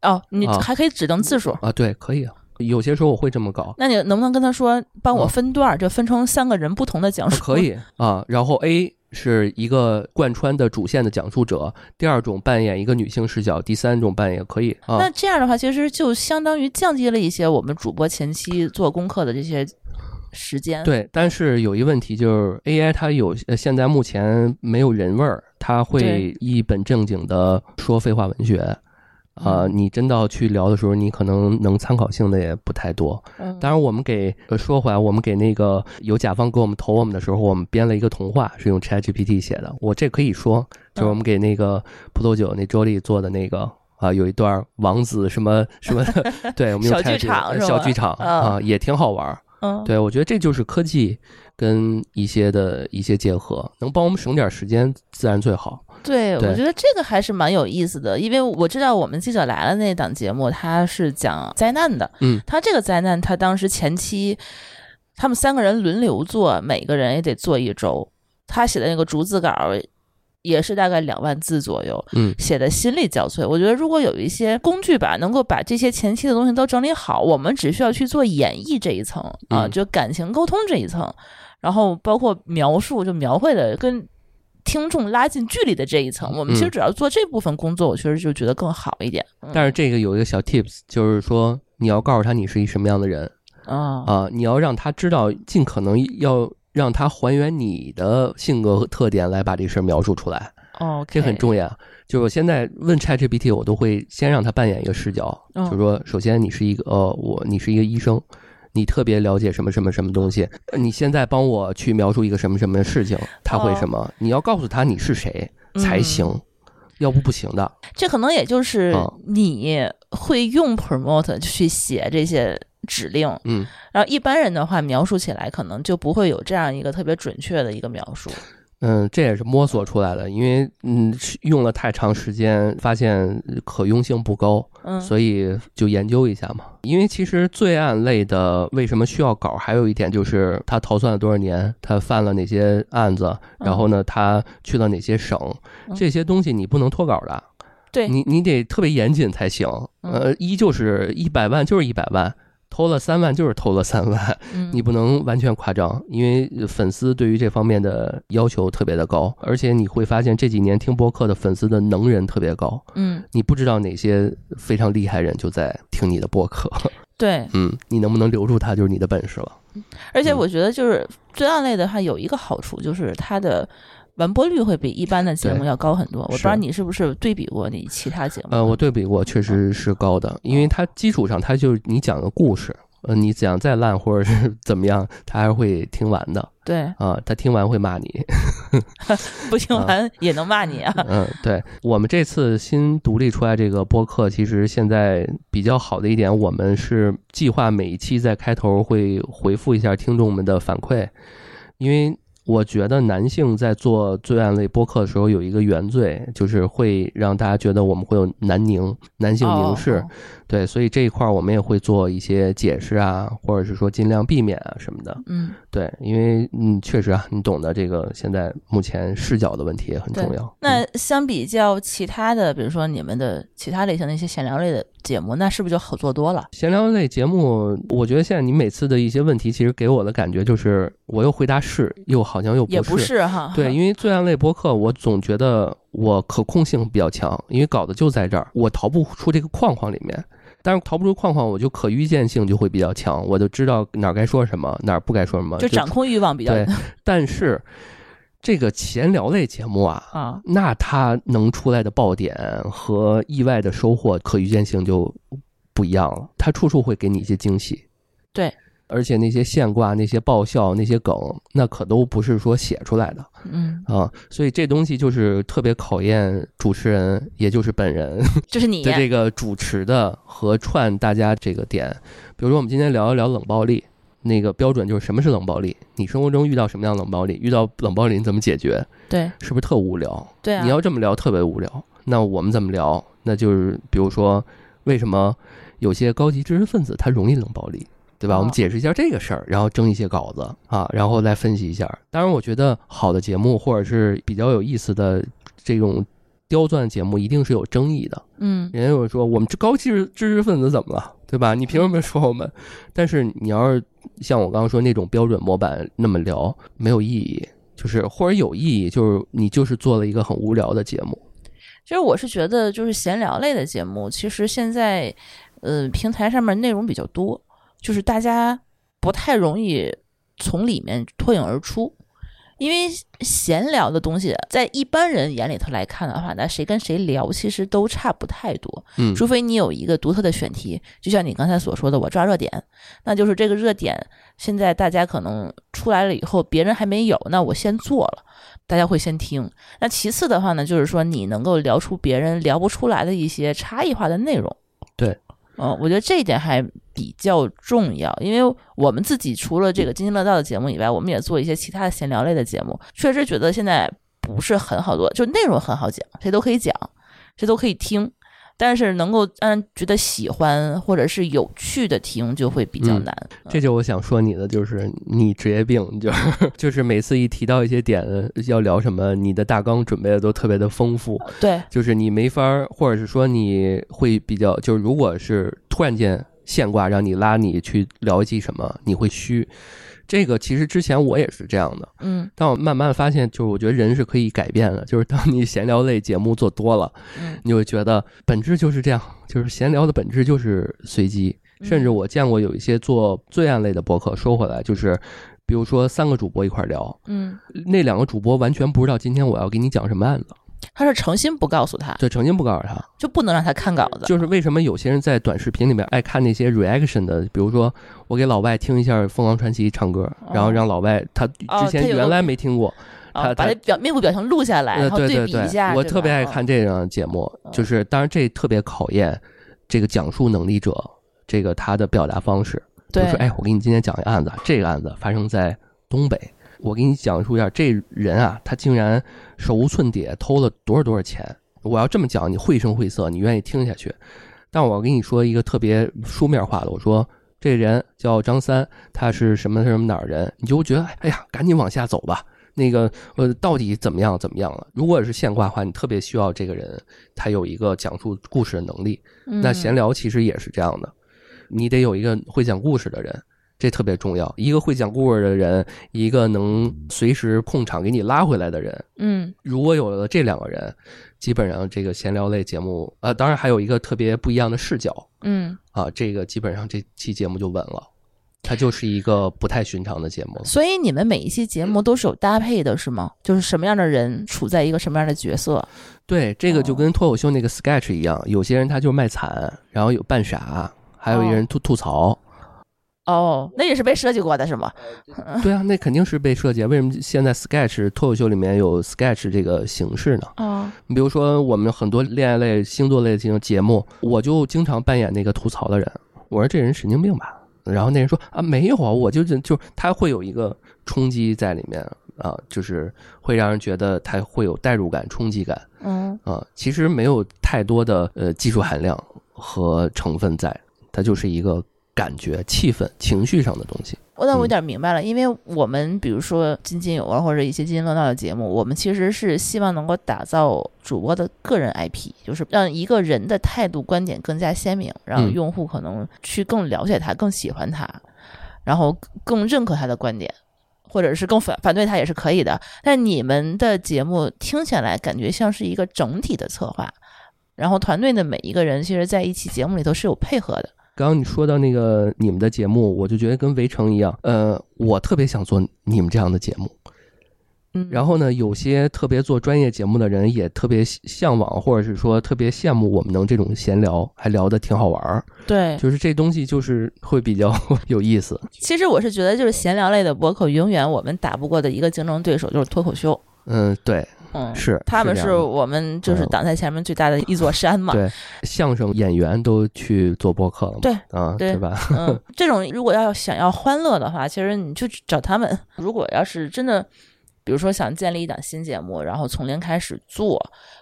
哦，你啊。还可以指定字数。啊，对，可以啊，有些时候我会这么搞。那你能不能跟他说，帮我啊分段儿，就分成三个人不同的讲述？啊可。以 啊。然后 A 是一个贯穿的主线的讲述者，第二种扮演一个女性视角，第三种扮演可以啊那。这样的话，其实就相当于降低了一些我们主播前期做功课的这些时间。，对，但是有一问题就是 AI 它有呃现在目前没有人味儿，它会一本正经的说废话文学。啊、嗯你真到去聊的时候，你可能能参考性的也不太多。嗯，当然，我们给呃说回来，我们给那个有甲方给我们投我们的时候，我们编了一个童话，是用 ChatGPT 写的。我这可以说，就是我们给那个葡萄酒那周丽做的那个啊，有一段王子什么什么的，对我们用小剧场小剧场嗯啊，也挺好玩儿。嗯，对我觉得这就是科技跟一些的一些结合，能帮我们省点时间，自然最好。对，对我觉得这个还是蛮有意思的，因为我知道我们记者来了那档节目，他是讲灾难的。嗯，他这个灾难，他当时前期他们三个人轮流做，每个人也得做一周。他写的那个逐字稿也是大概两万字左右，嗯，写的心力交瘁。我觉得如果有一些工具吧，能够把这些前期的东西都整理好，我们只需要去做演绎这一层啊，嗯就感情沟通这一层，然后包括描述，就描绘的跟听众拉近距离的这一层，我们其实嗯只要做这部分工作，我确实就觉得更好一点。嗯。但是这个有一个小 tips，就是说你要告诉他你是一什么样的人。啊，啊，你要让他知道，尽可能要让他还原你的性格和特点来把这事儿描述出来，哦，这很重要。就是我现在问 ChatGPT，我都会先让他扮演一个视角，嗯。就是说，首先你是一个呃，我你是一个医生，你特别了解什么什么什么东西，呃你现在帮我去描述一个什么什么事情，他会什么？你要告诉他你是谁才行，要不不行的。这可能也就是啊你会用 promote 去写这些指令，嗯，然后一般人的话描述起来可能就不会有这样一个特别准确的一个描述。嗯，这也是摸索出来的，因为嗯用了太长时间，发现可用性不高，嗯，所以就研究一下嘛。因为其实罪案类的为什么需要稿，还有一点就是他逃窜了多少年，他犯了哪些案子，然后呢他去了哪些省，嗯这些东西你不能脱稿的，对，你你得特别严谨才行。嗯呃，一就是一百万就是一百万。偷了三万就是偷了三万，嗯你不能完全夸张，因为粉丝对于这方面的要求特别的高，而且你会发现这几年听播客的粉丝的能人特别高，嗯，你不知道哪些非常厉害人就在听你的播客，对，嗯，你能不能留住他就是你的本事了。嗯而且我觉得就是罪案类的话有一个好处就是它的。完播率会比一般的节目要高很多，我不知道你是不是对比过你其他节目？呃，我对比过，确实是高的，因为它基础上它就是你讲个故事，呃，你讲再烂或者是 怎么样，他还是会听完的对，啊，他听完会骂你。不听完也能骂你啊。嗯，对我们这次新独立出来这个播客，其实现在比较好的一点，我们是计划每一期在开头会回复一下听众们的反馈，因为。我觉得男性在做罪案类播客的时候有一个原罪，就是会让大家觉得我们会有男凝、男性凝视，对，所以这一块儿我们也会做一些解释啊，或者是说尽量避免啊什么的。嗯，对，因为嗯，确实啊，你懂得这个现在目前视角的问题也很重要。嗯那相比较其他的，比如说你们的其他类型的一些闲聊类的节目，那是不是就好做多了？闲聊类节目，我觉得现在你每次的一些问题，其实给我的感觉就是，我又回答是，又好像又也不是哈。对，因为罪案类播客，我总觉得我可控性比较强，因为稿子就在这儿，我逃不出这个框框里面。但是逃不出框框，我就可预见性就会比较强，我就知道哪儿该说什么，哪儿不该说什么，就掌控欲望比较对。但是这个闲聊类节目啊，啊，那它能出来的爆点和意外的收获，可预见性就不一样了。它处处会给你一些惊喜。对，而且那些现挂、那些爆笑、那些梗，那可都不是说写出来的嗯，啊。所以这东西就是特别考验主持人，也就是本人 就是你的这个主持的和串大家这个点。比如说，我们今天聊一聊冷暴力。那个标准就是什么是冷暴力？你生活中遇到什么样的冷暴力？遇到冷暴力你怎么解决？对是不是特无聊？对啊，你要这么聊特别无聊。那我们怎么聊？那就是比如说，为什么有些高级知识分子他容易冷暴力，对吧？哦我们解释一下这个事儿，然后争一些稿子啊，然后来分析一下。当然，我觉得好的节目或者是比较有意思的这种刁钻节目，一定是有争议的。嗯人家有说我们这高级知知识分子怎么了，对吧？你凭什么说我们？但是你要是像我刚刚说那种标准模板那么聊，没有意义。就是或者有意义，就是你就是做了一个很无聊的节目。其实我是觉得，就是闲聊类的节目，其实现在，呃，平台上面内容比较多，就是大家不太容易从里面脱颖而出。因为闲聊的东西，在一般人眼里头来看的话，那谁跟谁聊其实都差不太多，嗯，除非你有一个独特的选题，就像你刚才所说的，我抓热点，那就是这个热点现在大家可能出来了以后，别人还没有，那我先做了，大家会先听。那其次的话呢，就是说你能够聊出别人聊不出来的一些差异化的内容。对，嗯、我觉得这一点还比较重要，因为我们自己除了这个津津乐道的节目以外，我们也做一些其他的闲聊类的节目，确实觉得现在不是很好做，就内容很好讲，谁都可以讲，谁都可以听。但是能够让人觉得喜欢或者是有趣的听就会比较嗯难。这就我想说你的，就是你职业病，就是 就是每次一提到一些点要聊什么，你的大纲准备的都特别的丰富，对，就是你没法儿，或者是说你会比较，就是如果是突然间现挂让你拉你去聊一期什么，你会虚。这个其实之前我也是这样的，嗯。但我慢慢发现，就是我觉得人是可以改变的，就是当你闲聊类节目做多了，嗯，你会觉得本质就是这样，就是闲聊的本质就是随机。甚至我见过有一些做罪案类的博客，说回来就是，比如说三个主播一块聊，嗯，那两个主播完全不知道今天我要给你讲什么案子，他是诚心不告诉他，对，诚心不告诉他。就不能让他看稿子。就是为什么有些人在短视频里面爱看那些 reaction 的，比如说我给老外听一下《凤凰传奇》唱歌，然后让老外他哦之前原来没听过，他啊，把他他表面部表情录下来，呃，然后对对比一下。我特别爱看。这样的节目，嗯就是当然这特别考验这个讲述能力者这个他的表达方式。就对是，哎，我给你今天讲一个案子，这个案子发生在东北，我给你讲述一下，这人啊，他竟然手无寸铁偷了多少多少钱。我要这么讲，你绘声绘色，你愿意听下去。但我跟你说一个特别书面化的，我说这人叫张三，他是什么什么哪儿人，你就觉得哎呀，赶紧往下走吧。那个呃，到底怎么样怎么样了？如果是现挂的话，你特别需要这个人他有一个讲述故事的能力。那闲聊其实也是这样的，你得有一个会讲故事的人，这特别重要。一个会讲故事的人，一个能随时控场给你拉回来的人。嗯如果有了这两个人，基本上这个闲聊类节目，呃，当然还有一个特别不一样的视角嗯，啊，这个基本上这期节目就稳了。它就是一个不太寻常的节目。所以你们每一期节目都是有搭配的，是吗？就是什么样的人处在一个什么样的角色？对，这个就跟脱口秀那个 sketch 一样，有些人他就卖惨，然后有扮傻，还有一个人吐吐槽。哦，那也是被设计过的，是吗？对啊，那肯定是被设计。为什么现在 sketch 脱口秀里面有 sketch 这个形式呢？哦，你比如说我们很多恋爱类、星座类型节目，我就经常扮演那个吐槽的人。我说这人神经病吧？然后那人说啊没有啊，我就就他会有一个冲击在里面啊，就是会让人觉得他会有代入感、冲击感嗯啊。其实没有太多的呃技术含量和成分在，它就是一个感觉、气氛、情绪上的东西。我那我有点明白了，因为我们比如说津津有味或者一些津津乐道的节目，我们其实是希望能够打造主播的个人 IP，就是让一个人的态度观点更加鲜明，让嗯用户可能去更了解他、更喜欢他，然后更认可他的观点。或者是更反反对他也是可以的，但你们的节目听起来感觉像是一个整体的策划，然后团队的每一个人其实在一期节目里头是有配合的。刚刚你说到那个你们的节目，我就觉得跟围城一样，呃，我特别想做你们这样的节目。嗯，然后呢，有些特别做专业节目的人也特别向往，或者是说特别羡慕我们能这种闲聊，还聊得挺好玩儿。对，就是这东西就是会比较 有意思。其实我是觉得，就是闲聊类的博客，永远我们打不过的一个竞争对手就是脱口秀。嗯，对，嗯，是他们是我们就是嗯挡在前面最大的一座山嘛。对相声演员都去做播客了嘛？对啊，对对吧？嗯，这种如果要想要欢乐的话，其实你就找他们。如果要是真的，比如说想建立一档新节目，然后从零开始做，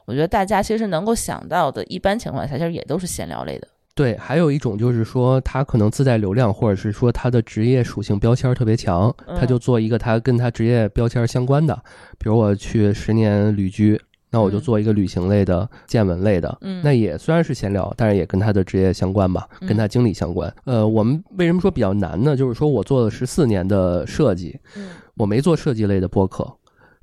我觉得大家其实能够想到的，一般情况下其实也都是闲聊类的。对，还有一种就是说，他可能自带流量，或者是说他的职业属性标签儿特别强，嗯他就做一个他跟他职业标签儿相关的，比如我去十年旅居，那我就嗯做一个旅行类的、见闻类的，嗯，那也虽然是闲聊，但是也跟他的职业相关吧，嗯跟他经历相关。呃，我们为什么说比较难呢？就是说我做了十四年的设计，嗯我没做设计类的播客。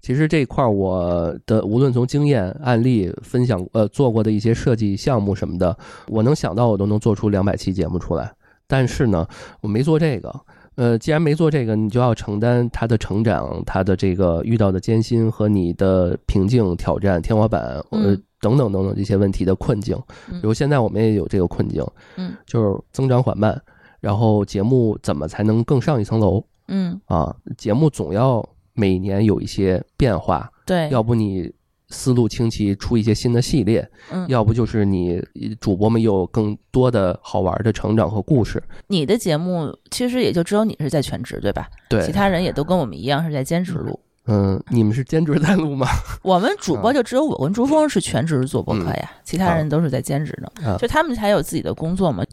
其实这一块儿我的无论从经验、案例分享，呃，做过的一些设计项目什么的，我能想到我都能做出两百期节目出来。但是呢，我没做这个。呃，既然没做这个，你就要承担他的成长、他的这个遇到的艰辛和你的瓶颈、挑战、天花板，呃嗯，等等等等这些问题的困境。嗯比如现在我们也有这个困境，嗯，就是增长缓慢，然后节目怎么才能更上一层楼嗯，啊？节目总要每年有一些变化，对，要不你思路清晰，出一些新的系列，嗯，要不就是你主播们有更多的好玩的成长和故事。你的节目其实也就只有你是在全职，对吧？对其，他人也都跟我们一样是在兼职录。嗯，你们是兼职在录吗？我们主播啊就只有我跟朱峰是全职做播客呀，其他人都是在兼职呢。嗯就他们才有自己的工作嘛。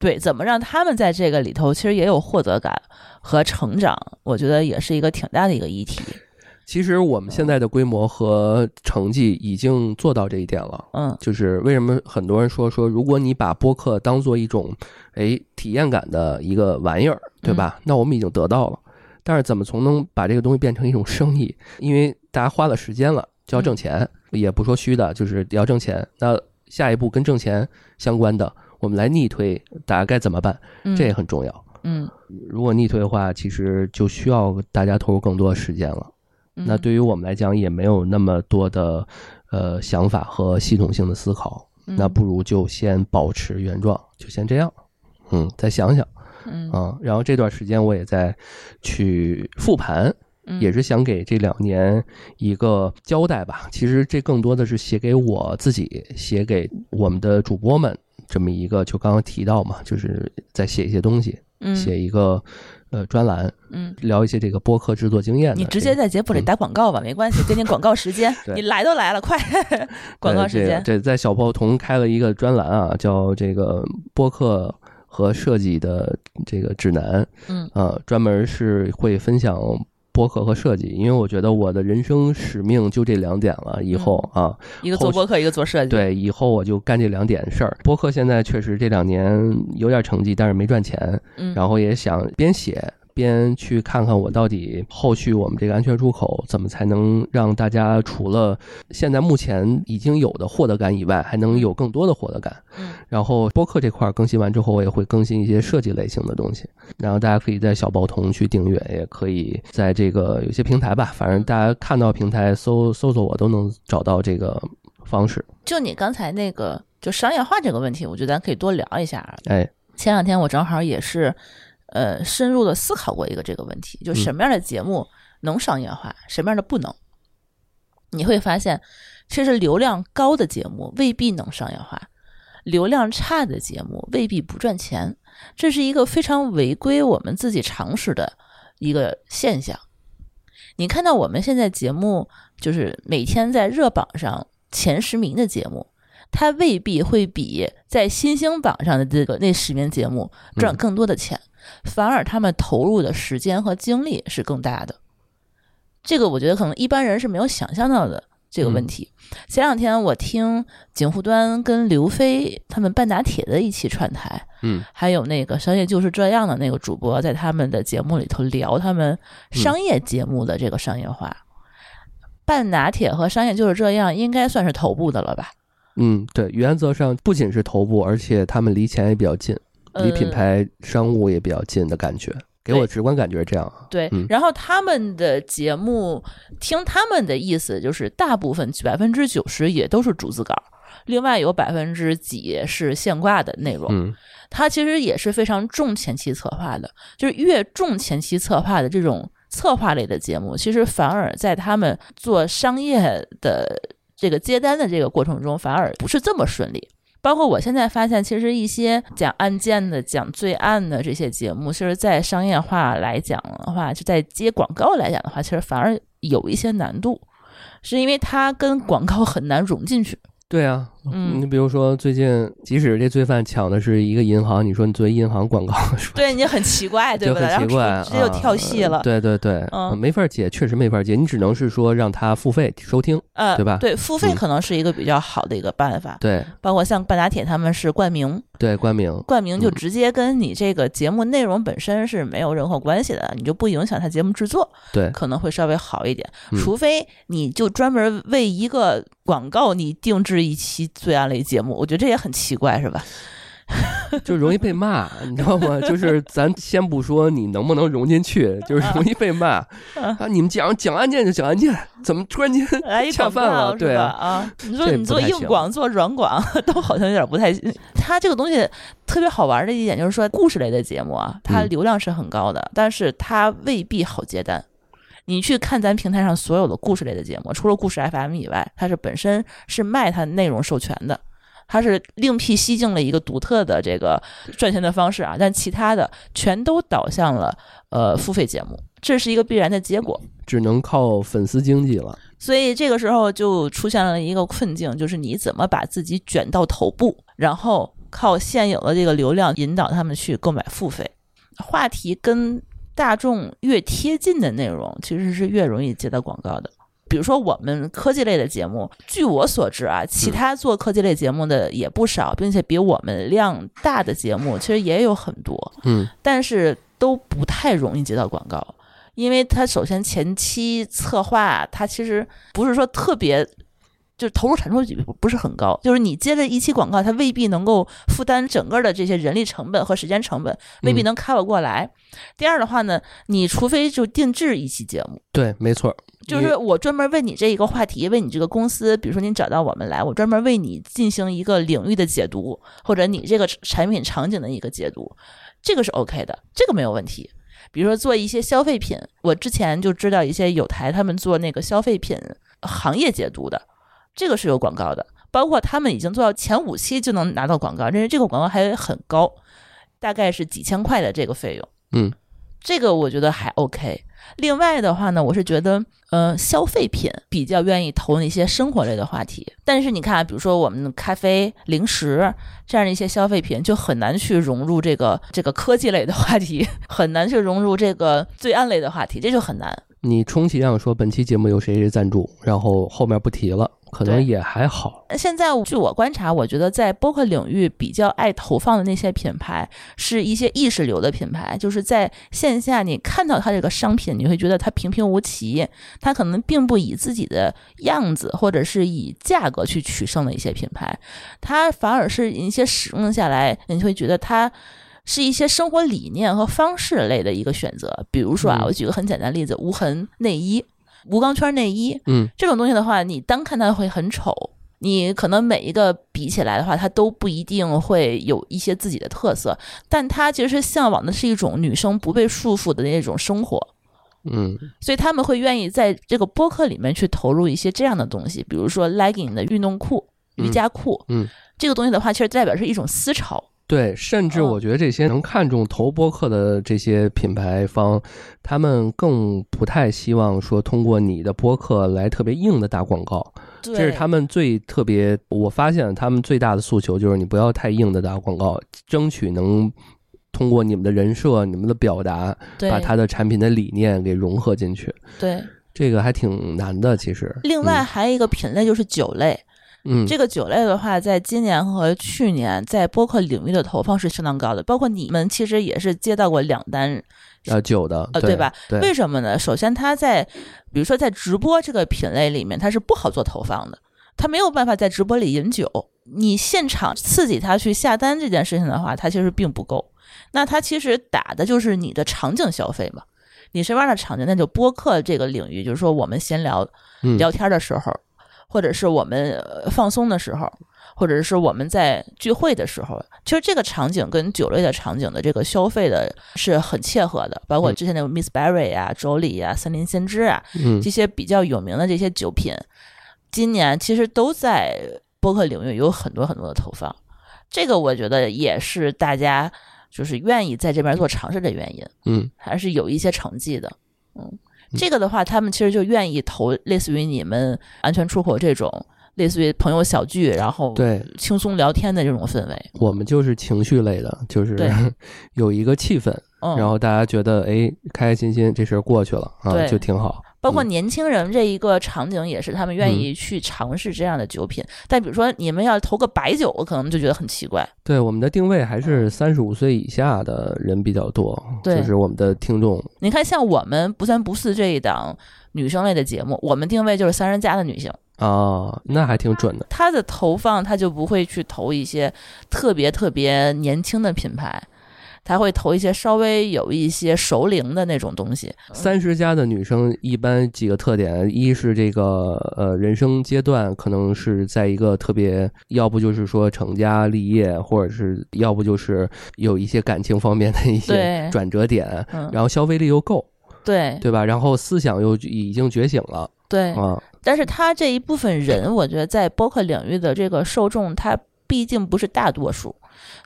对，怎么让他们在这个里头其实也有获得感和成长，我觉得也是一个挺大的一个议题。其实我们现在的规模和成绩已经做到这一点了。嗯就是为什么很多人说说，如果你把播客当做一种哎体验感的一个玩意儿，对吧？那我们已经得到了。但是怎么从能把这个东西变成一种生意？因为大家花了时间了，就要挣钱，也不说虚的，就是要挣钱。那下一步跟挣钱相关的，我们来逆推，大家该怎么办？嗯，这也很重要。嗯，如果逆推的话，其实就需要大家投入更多的时间了。嗯那对于我们来讲，也没有那么多的呃想法和系统性的思考，嗯那不如就先保持原状，就先这样，嗯，再想想嗯啊。然后这段时间我也在去复盘，嗯也是想给这两年一个交代吧。其实这更多的是写给我自己，写给我们的主播们这么一个，就刚刚提到嘛，就是在写一些东西，嗯写一个呃专栏，嗯。聊一些这个播客制作经验的。你直接在节目里打广告吧，没关系，给你广告时间。对你来都来了，快，广告时间。对，这在小报童开了一个专栏啊，叫这个播客和设计的这个指南，嗯呃，专门是会分享播客和设计，因为我觉得我的人生使命就这两点了。以后啊，一个做播客，一个做设计。对，以后我就干这两点事儿。播客现在确实这两年有点成绩，但是没赚钱。嗯，然后也想边写。边去看看我到底后续我们这个安全出口怎么才能让大家除了现在目前已经有的获得感以外，还能有更多的获得感。嗯，然后播客这块更新完之后，我也会更新一些设计类型的东西。然后大家可以在小报童去订阅，也可以在这个有些平台吧，反正大家看到平台搜搜索我都能找到这个方式。就你刚才那个就商业化这个问题，我觉得咱可以多聊一下。哎，前两天我正好也是。呃，深入的思考过一个这个问题，就什么样的节目能商业化，什么样的不能？你会发现，其实流量高的节目未必能商业化，流量差的节目未必不赚钱，这是一个非常违规我们自己常识的一个现象。你看到我们现在节目，就是每天在热榜上前十名的节目，它未必会比在新兴榜上的这个那十名节目赚更多的钱。反而他们投入的时间和精力是更大的，这个我觉得可能一般人是没有想象到的这个问题。前两天我听景户端跟刘飞他们半打铁的一期串台，嗯，还有那个商业就是这样的那个主播在他们的节目里头聊他们商业节目的这个商业化。半打铁和商业就是这样应该算是头部的了吧？嗯，对，原则上不仅是头部，而且他们离钱也比较近。离品牌商务也比较近的感觉，给我直观感觉是这样。对，然后他们的节目，听他们的意思，就是大部分百分之九十也都是逐字稿，另外有百分之几是现挂的内容。嗯，他其实也是非常重前期策划的，就是越重前期策划的这种策划类的节目，其实反而在他们做商业的这个接单的这个过程中，反而不是这么顺利。包括我现在发现，其实一些讲案件的、讲罪案的这些节目，其实，在商业化来讲的话，就在接广告来讲的话，其实反而有一些难度，是因为它跟广告很难融进去。对啊，嗯，你比如说最近，即使这罪犯抢的是一个银行，你说你作为银行广告，对你很奇怪，对吧？很奇怪，直接就跳戏了。对对对，嗯，没法解，确实没法解，你只能是说让他付费收听，呃，对吧？对，付费可能是一个比较好的一个办法。对，包括像半打铁他们是冠名。对冠名，冠名就直接跟你这个节目内容本身是没有任何关系的，你就不影响他节目制作，对，可能会稍微好一点。除非你就专门为一个广告你定制一期罪案类节目，我觉得这也很奇怪，是吧？就容易被骂，你知道吗？就是咱先不说你能不能融进去，就是容易被骂 啊！你们讲讲案件就讲案件，怎么突然间来恰饭了？对啊，你说你做硬广做软广都好像有点不太。它这个东西特别好玩的一点就是说，故事类的节目啊，它流量是很高的，但是它未必好接单。你去看咱平台上所有的故事类的节目，除了故事 FM 以外，它是本身是卖它内容授权的。它是另辟蹊径了一个独特的这个赚钱的方式啊，但其他的全都导向了呃付费节目，这是一个必然的结果，只能靠粉丝经济了。所以这个时候就出现了一个困境，就是你怎么把自己卷到头部，然后靠现有的这个流量引导他们去购买付费话题，跟大众越贴近的内容，其实是越容易接到广告的。比如说我们科技类的节目，据我所知啊，其他做科技类节目的也不少，并且比我们量大的节目其实也有很多，嗯，但是都不太容易接到广告，因为它首先前期策划，它其实不是说特别。就是投入产出比不是很高，就是你接了一期广告，它未必能够负担整个的这些人力成本和时间成本，未必能 cover 过来。第二的话呢，你除非就定制一期节目，对，没错，就是我专门为你这一个话题，为你这个公司，比如说你找到我们来，我专门为你进行一个领域的解读，或者你这个产品场景的一个解读，这个是 OK 的，这个没有问题。比如说做一些消费品，我之前就知道一些有台他们做那个消费品行业解读的。这个是有广告的，包括他们已经做到前五期就能拿到广告，但是这个广告还很高，大概是几千块的这个费用。嗯，这个我觉得还 OK。另外的话呢，我是觉得，呃，消费品比较愿意投那些生活类的话题，但是你看，比如说我们咖啡、零食这样的一些消费品，就很难去融入这个这个科技类的话题，很难去融入这个罪案类的话题，这就很难。你充其量说本期节目有谁谁赞助，然后后面不提了，可能也还好。现在据我观察，我觉得在播客领域比较爱投放的那些品牌，是一些意识流的品牌，就是在线下你看到它这个商品，你会觉得它平平无奇，它可能并不以自己的样子或者是以价格去取胜的一些品牌，它反而是一些使用下来，你会觉得它。是一些生活理念和方式类的一个选择，比如说啊，嗯我举个很简单的例子，无痕内衣、无钢圈内衣，嗯，这种东西的话，你单看它会很丑，你可能每一个比起来的话，它都不一定会有一些自己的特色，但它其实是向往的是一种女生不被束缚的那种生活，嗯。所以他们会愿意在这个播客里面去投入一些这样的东西，比如说 legging 的运动裤、嗯瑜伽裤，嗯，这个东西的话，其实代表是一种思潮，对，甚至嗯我觉得这些能看中投播客的这些品牌方，他们更不太希望说通过你的播客来特别硬的打广告，这这是他们最特别。我发现他们最大的诉求就是你不要太硬的打广告，争取能通过你们的人设、你们的表达，把他的产品的理念给融合进去。对。这个还挺难的，其实。另外还有一个品类就是酒类，嗯，嗯，这个酒类的话，在今年和去年在播客领域的投放是相当高的，包括你们其实也是接到过两单，呃酒的，呃，对对吧？对，为什么呢？首先，它在比如说在直播这个品类里面，它是不好做投放的，它没有办法在直播里饮酒。你现场刺激他去下单这件事情的话，它其实并不够。那它其实打的就是你的场景消费嘛。你什么样的场景？那就播客这个领域，就是说我们闲聊嗯聊天的时候，或者是我们呃放松的时候，或者是我们在聚会的时候，其实这个场景跟酒类的场景的这个消费的是很切合的。包括嗯之前的 Miss Berry 啊、周礼啊、森林先知啊嗯这些比较有名的这些酒品，今年其实都在播客领域有很多很多的投放。这个我觉得也是大家就是愿意在这边做尝试的原因。嗯还是有一些成绩的。嗯，这个的话，他们其实就愿意投类似于你们安全出口这种，类似于朋友小聚，然后对。轻松聊天的这种氛围。我们就是情绪类的，就是 有一个气氛，嗯，然后大家觉得哎开开心心，这事儿过去了啊，就挺好。包括嗯年轻人这一个场景，也是他们愿意去尝试这样的酒品。但比如说你们要投个白酒，我可能就觉得很奇怪。对我们的定位还是三十五岁以下的人比较多，嗯就是我们的听众。你看，像我们不三不四这一档女生类的节目，我们定位就是三十加的女性。哦，那还挺准的。它的投放，它就不会去投一些特别特别年轻的品牌，它会投一些稍微有一些熟龄的那种东西。三十加的女生一般几个特点，一是这个呃人生阶段可能是在一个特别，要不就是说成家立业，或者是要不就是有一些感情方面的一些转折点，嗯，然后消费力又够，对。对吧？然后思想又已经觉醒了。对，啊，但是他这一部分人，我觉得在播客领域的这个受众，他毕竟不是大多数，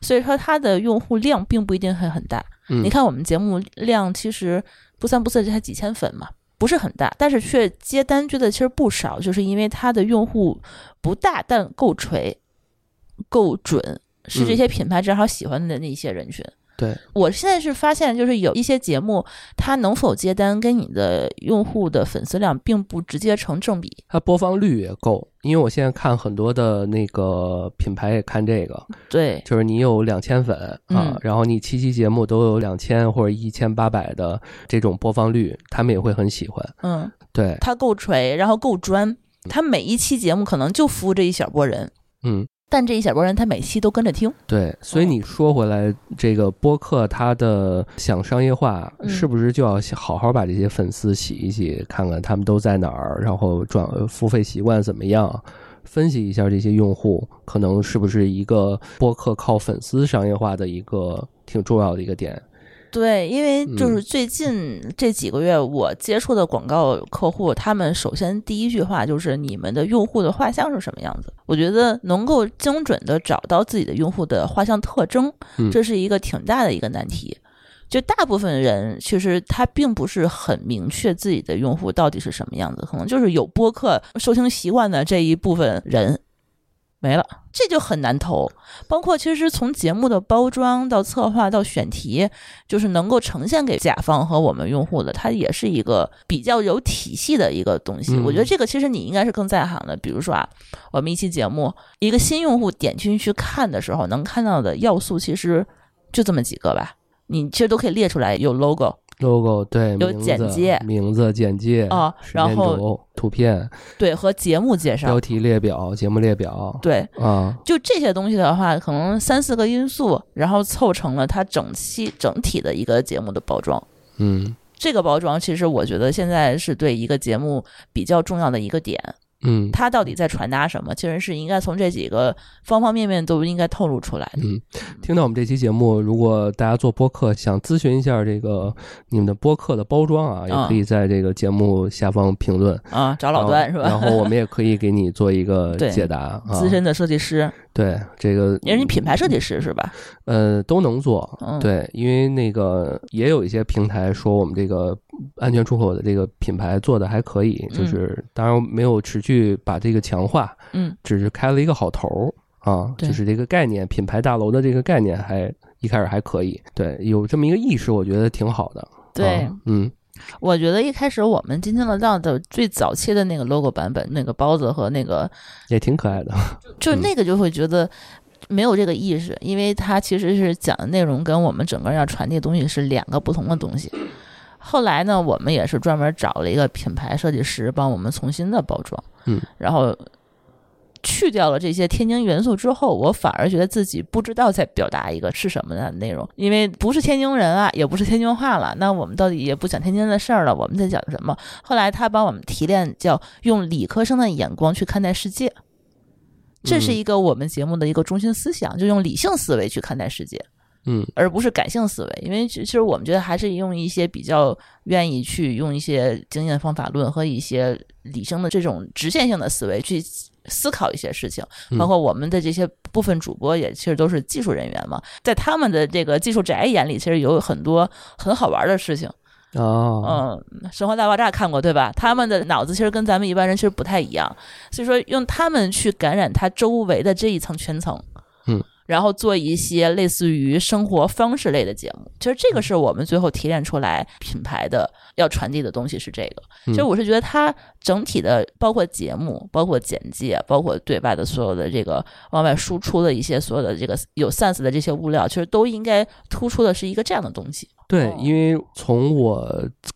所以说它的用户量并不一定很很大。嗯你看我们节目量其实不三不四才几千粉嘛，不是很大，但是却接单接的其实不少，就是因为它的用户不大，但够锤、够准，是这嗯些品牌正好喜欢的那一些人群。对，我现在是发现，就是有一些节目，它能否接单跟你的用户的粉丝量并不直接成正比。它播放率也够，因为我现在看很多的那个品牌也看这个，对，就是你有两千粉啊，嗯。然后你七期节目都有两千或者一千八百的这种播放率，他们也会很喜欢。嗯，对，它够锤，然后够专，它每一期节目可能就服务这一小波人，嗯，但这一小波人他每期都跟着听。对，所以嗯你说回来，这个播客它的想商业化，嗯是不是就要好好把这些粉丝洗一洗，看看他们都在哪儿，然后转付费习惯怎么样？分析一下这些用户，可能是不是一个播客靠粉丝商业化的一个挺重要的一个点。对，因为就是嗯最近这几个月我接触的广告客户，他们首先第一句话就是你们的用户的画像是什么样子？我觉得能够精准的找到自己的用户的画像特征嗯，这是一个挺大的一个难题。就大部分人其实他并不是很明确自己的用户到底是什么样子，可能就是有播客收听习惯的这一部分人，没了，这就很难投。包括其实从节目的包装到策划到选题，就是能够呈现给甲方和我们用户的，它也是一个比较有体系的一个东西。嗯我觉得这个其实你应该是更在行的。比如说啊，我们一期节目，一个新用户点进去看的时候，能看到的要素其实就这么几个吧。你其实都可以列出来，有 logo，logo 对，有简介名字、简介啊然后、图片、对，和节目介绍标，题列表、节目列表，对，啊，就这些东西的话，可能三四个因素，然后凑成了它整期整体的一个节目的包装。嗯这个包装其实我觉得现在是对一个节目比较重要的一个点，嗯它到底在传达什么，其实是应该从这几个方方面面都应该透露出来的。嗯。听到我们这期节目，如果大家做播客想咨询一下这个你们的播客的包装啊，也嗯可以在这个节目下方评论。啊，找老段是吧？然后我们也可以给你做一个 解答啊。资深的设计师，对这个也是你品牌设计师是吧？呃都能做，嗯对，因为那个也有一些平台说我们这个安全出口的这个品牌做的还可以，就是当然没有持续把这个强化，嗯，只是开了一个好头儿啊，就是这个概念，品牌大楼的这个概念还一开始还可以，对，有这么一个意识，我觉得挺好的。对啊嗯我觉得一开始我们津津乐道的最早期的那个 logo 版本，那个包子和那个也挺可爱的。就那个就会觉得没有这个意识，因为它其实是讲的内容跟我们整个要传递的东西是两个不同的东西。后来呢，我们也是专门找了一个品牌设计师帮我们重新的包装，嗯，然后去掉了这些天津元素之后，我反而觉得自己不知道在表达一个是什么样的内容，因为不是天津人啊，也不是天津话了，那我们到底也不讲天津的事儿了，我们在讲什么？后来他帮我们提炼，叫用理科生的眼光去看待世界。这是嗯一个我们节目的一个中心思想，就用理性思维去看待世界，嗯而不是感性思维。因为其其实我们觉得还是用一些比较愿意去用一些经验方法论和一些理性的这种直线性的思维去思考一些事情。嗯包括我们的这些部分主播也其实都是技术人员嘛，在他们的这个技术宅眼里，其实有很多很好玩的事情。哦，嗯，《生活大爆炸》看过对吧？他们的脑子其实跟咱们一般人其实不太一样，所以说用他们去感染他周围的这一层圈层，嗯，然后做一些类似于生活方式类的节目。其实这个是我们最后提炼出来品牌的要传递的东西是这个。嗯其实我是觉得它整体的，包括节目、包括简介、包括对外的所有的这个往外输出的一些所有的这个有 sense 的这些物料，其实都应该突出的是一个这样的东西。对哦，因为从我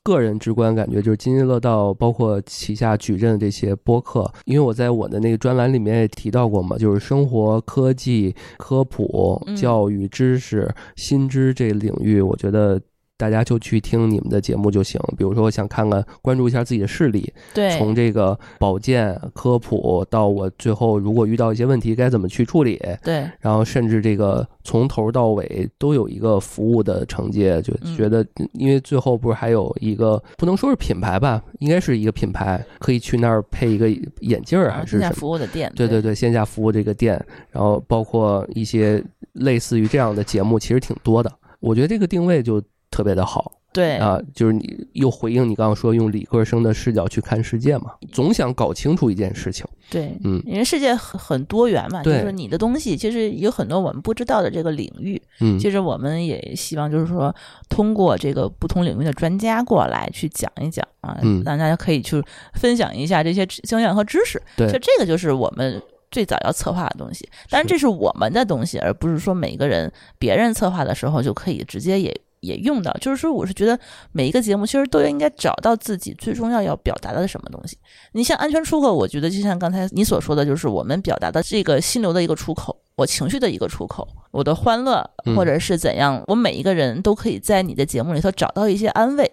个人直观感觉，就是津津乐道，包括旗下矩阵这些播客，因为我在我的那个专栏里面也提到过嘛，就是生活、科技、科普、嗯教育、知识、新知这领域，我觉得。大家就去听你们的节目就行。比如说，我想看看关注一下自己的视力，对，从这个保健科普到我最后如果遇到一些问题该怎么去处理，对，然后甚至这个从头到尾都有一个服务的承接，就嗯觉得，因为最后不是还有一个不能说是品牌吧，应该是一个品牌，可以去那儿配一个眼镜儿还是什么？服务的店，对对对，线下服务这个店，然后包括一些类似于这样的节目，其实挺多的。我觉得这个定位就特别的好。对。啊，就是你又回应你刚刚说用理科生的视角去看世界嘛，总想搞清楚一件事情。对，嗯。因为世界很很多元嘛，就是你的东西其实有很多我们不知道的这个领域，嗯。其实我们也希望就是说通过这个不同领域的专家过来去讲一讲啊，嗯。让大家可以去分享一下这些经验和知识，对。其实这个就是我们。最早要策划的东西，当然这是我们的东西，而不是说每个人别人策划的时候就可以直接也也用到。就是说，我是觉得每一个节目其实都应该找到自己最重要要表达的什么东西。你像安全出口，我觉得就像刚才你所说的，就是我们表达的这个心流的一个出口，我情绪的一个出口，我的欢乐嗯或者是怎样，我每一个人都可以在你的节目里头找到一些安慰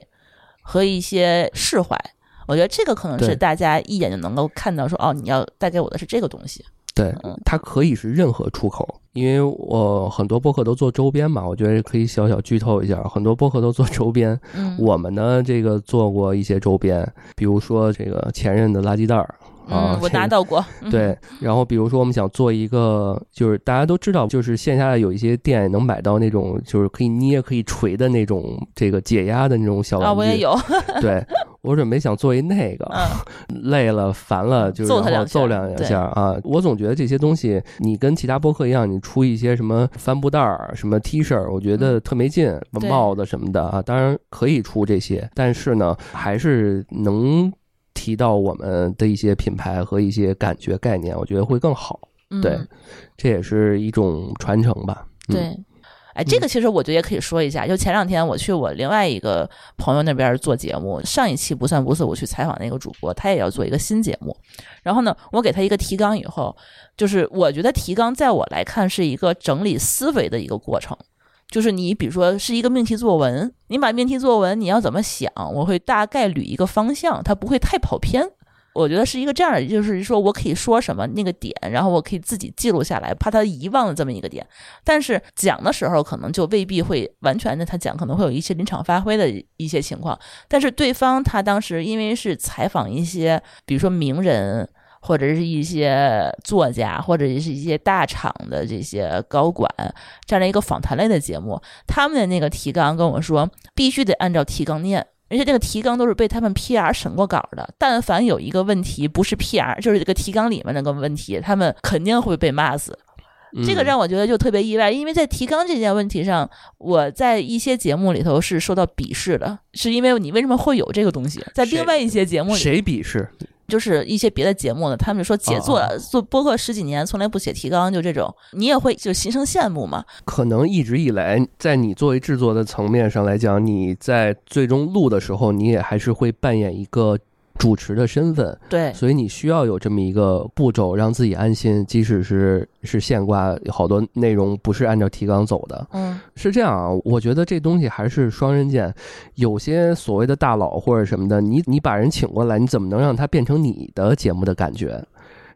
和一些释怀。我觉得这个可能是大家一眼就能够看到说，哦，你要带给我的是这个东西。对嗯，它可以是任何出口，因为我很多播客都做周边嘛，我觉得可以小小剧透一下，很多播客都做周边。嗯，我们呢，这个做过一些周边，比如说这个前任的垃圾袋儿啊嗯，，我这个拿到过。嗯对，然后比如说我们想做一个，就是大家都知道，就是线下的有一些店能买到那种就是可以捏、可以捶的那种这个解压的那种小玩具。啊，我也有。对，我准备想做一那个，嗯，累了烦了就然后揍他两下揍两下啊！我总觉得这些东西，你跟其他播客一样，你出一些什么帆布袋儿、什么 T 恤，我觉得特没劲，对帽子什么的啊，当然可以出这些，但是呢，还是能提到我们的一些品牌和一些感觉概念，我觉得会更好。嗯对这也是一种传承吧。嗯、对，哎，这个其实我觉得也可以说一下。就前两天我去我另外一个朋友那边做节目，上一期不算不是我去采访那个主播，他也要做一个新节目。然后呢，我给他一个提纲以后，就是我觉得提纲在我来看是一个整理思维的一个过程。就是你比如说是一个命题作文，你把命题作文你要怎么想，我会大概捋一个方向，它不会太跑偏。我觉得是一个这样的，就是说我可以说什么那个点，然后我可以自己记录下来，怕他遗忘了这么一个点。但是讲的时候可能就未必会完全的他讲，可能会有一些临场发挥的一些情况。但是对方他当时因为是采访一些，比如说名人。或者是一些作家，或者是一些大厂的这些高管，这样的一个访谈类的节目，他们的那个提纲跟我说，必须得按照提纲念。而且这个提纲都是被他们 PR 审过稿的，但凡有一个问题不是 PR，就是这个提纲里面那个问题，他们肯定会被骂死。这个嗯让我觉得就特别意外，因为在提纲这件问题上，我在一些节目里头是受到鄙视的，是因为你为什么会有这个东西？在另外一些节目里，谁鄙视？就是一些别的节目呢，他们说姐做哦做播客十几年，从来不写提纲，就这种，你也会就心生羡慕嘛？可能一直以来，在你作为制作的层面上来讲，你在最终录的时候，你也还是会扮演一个主持的身份，对，所以你需要有这么一个步骤，让自己安心。即使是是现挂，好多内容不是按照提纲走的，嗯是这样啊。我觉得这东西还是双刃剑。有些所谓的大佬或者什么的，你你把人请过来，你怎么能让他变成你的节目的感觉？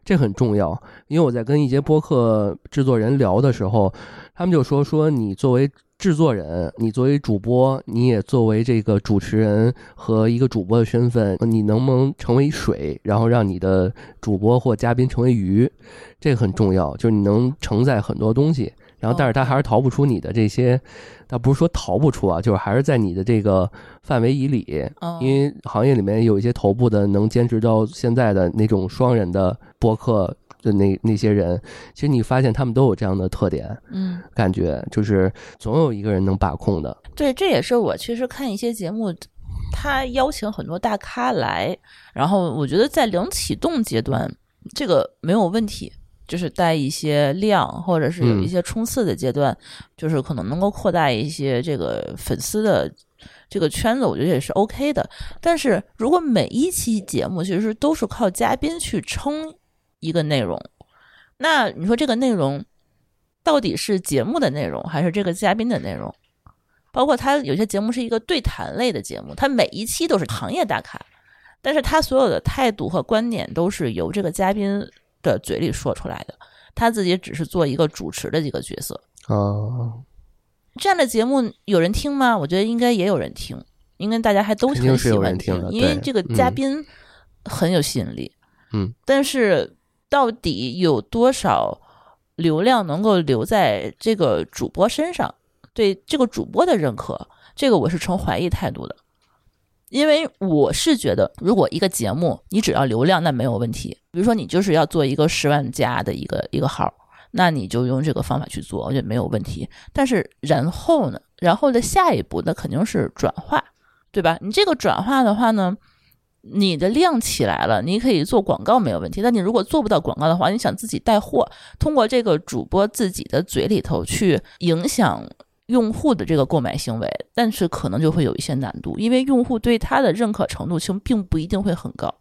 这很重要，因为我在跟一些播客制作人聊的时候，他们就说说你作为制作人，你作为主播，你也作为这个主持人和一个主播的身份，你能不能成为水，然后让你的主播或嘉宾成为鱼？这个很重要，就是你能承载很多东西，然后但是他还是逃不出你的这些，他不是说逃不出啊，就是还是在你的这个范围以里。哦因为行业里面有一些头部的能坚持到现在的那种双人的播客的那那些人，其实你发现他们都有这样的特点，嗯，感觉就是总有一个人能把控的。对，这也是我其实看一些节目，他邀请很多大咖来，然后我觉得在零启动阶段，这个没有问题。就是带一些量，或者是有一嗯些冲刺的阶段，就是可能能够扩大一些这个粉丝的这个圈子，我觉得也是 OK 的。但是如果每一期节目其实都是靠嘉宾去撑一个内容，那你说这个内容到底是节目的内容，还是这个嘉宾的内容？包括他有些节目是一个对谈类的节目，他每一期都是行业大咖，但是他所有的态度和观点都是由这个嘉宾的嘴里说出来的，他自己只是做一个主持的一个角色。哦，这样的节目有人听吗？我觉得应该也有人听，应该大家还都肯定是有很喜欢人听的因为这个嘉嗯宾很有吸引力。嗯，但是到底有多少流量能够留在这个主播身上？对这个主播的认可，这个我是持怀疑态度的。因为我是觉得，如果一个节目你只要流量，那没有问题。比如说你就是要做一个十万加的一个一个号，那你就用这个方法去做，我觉得没有问题。但是然后呢，然后的下一步那肯定是转化，对吧？你这个转化的话呢，你的量起来了，你可以做广告没有问题。但你如果做不到广告的话，你想自己带货，通过这个主播自己的嘴里头去影响用户的这个购买行为，但是可能就会有一些难度，因为用户对他的认可程度其实并不一定会很高。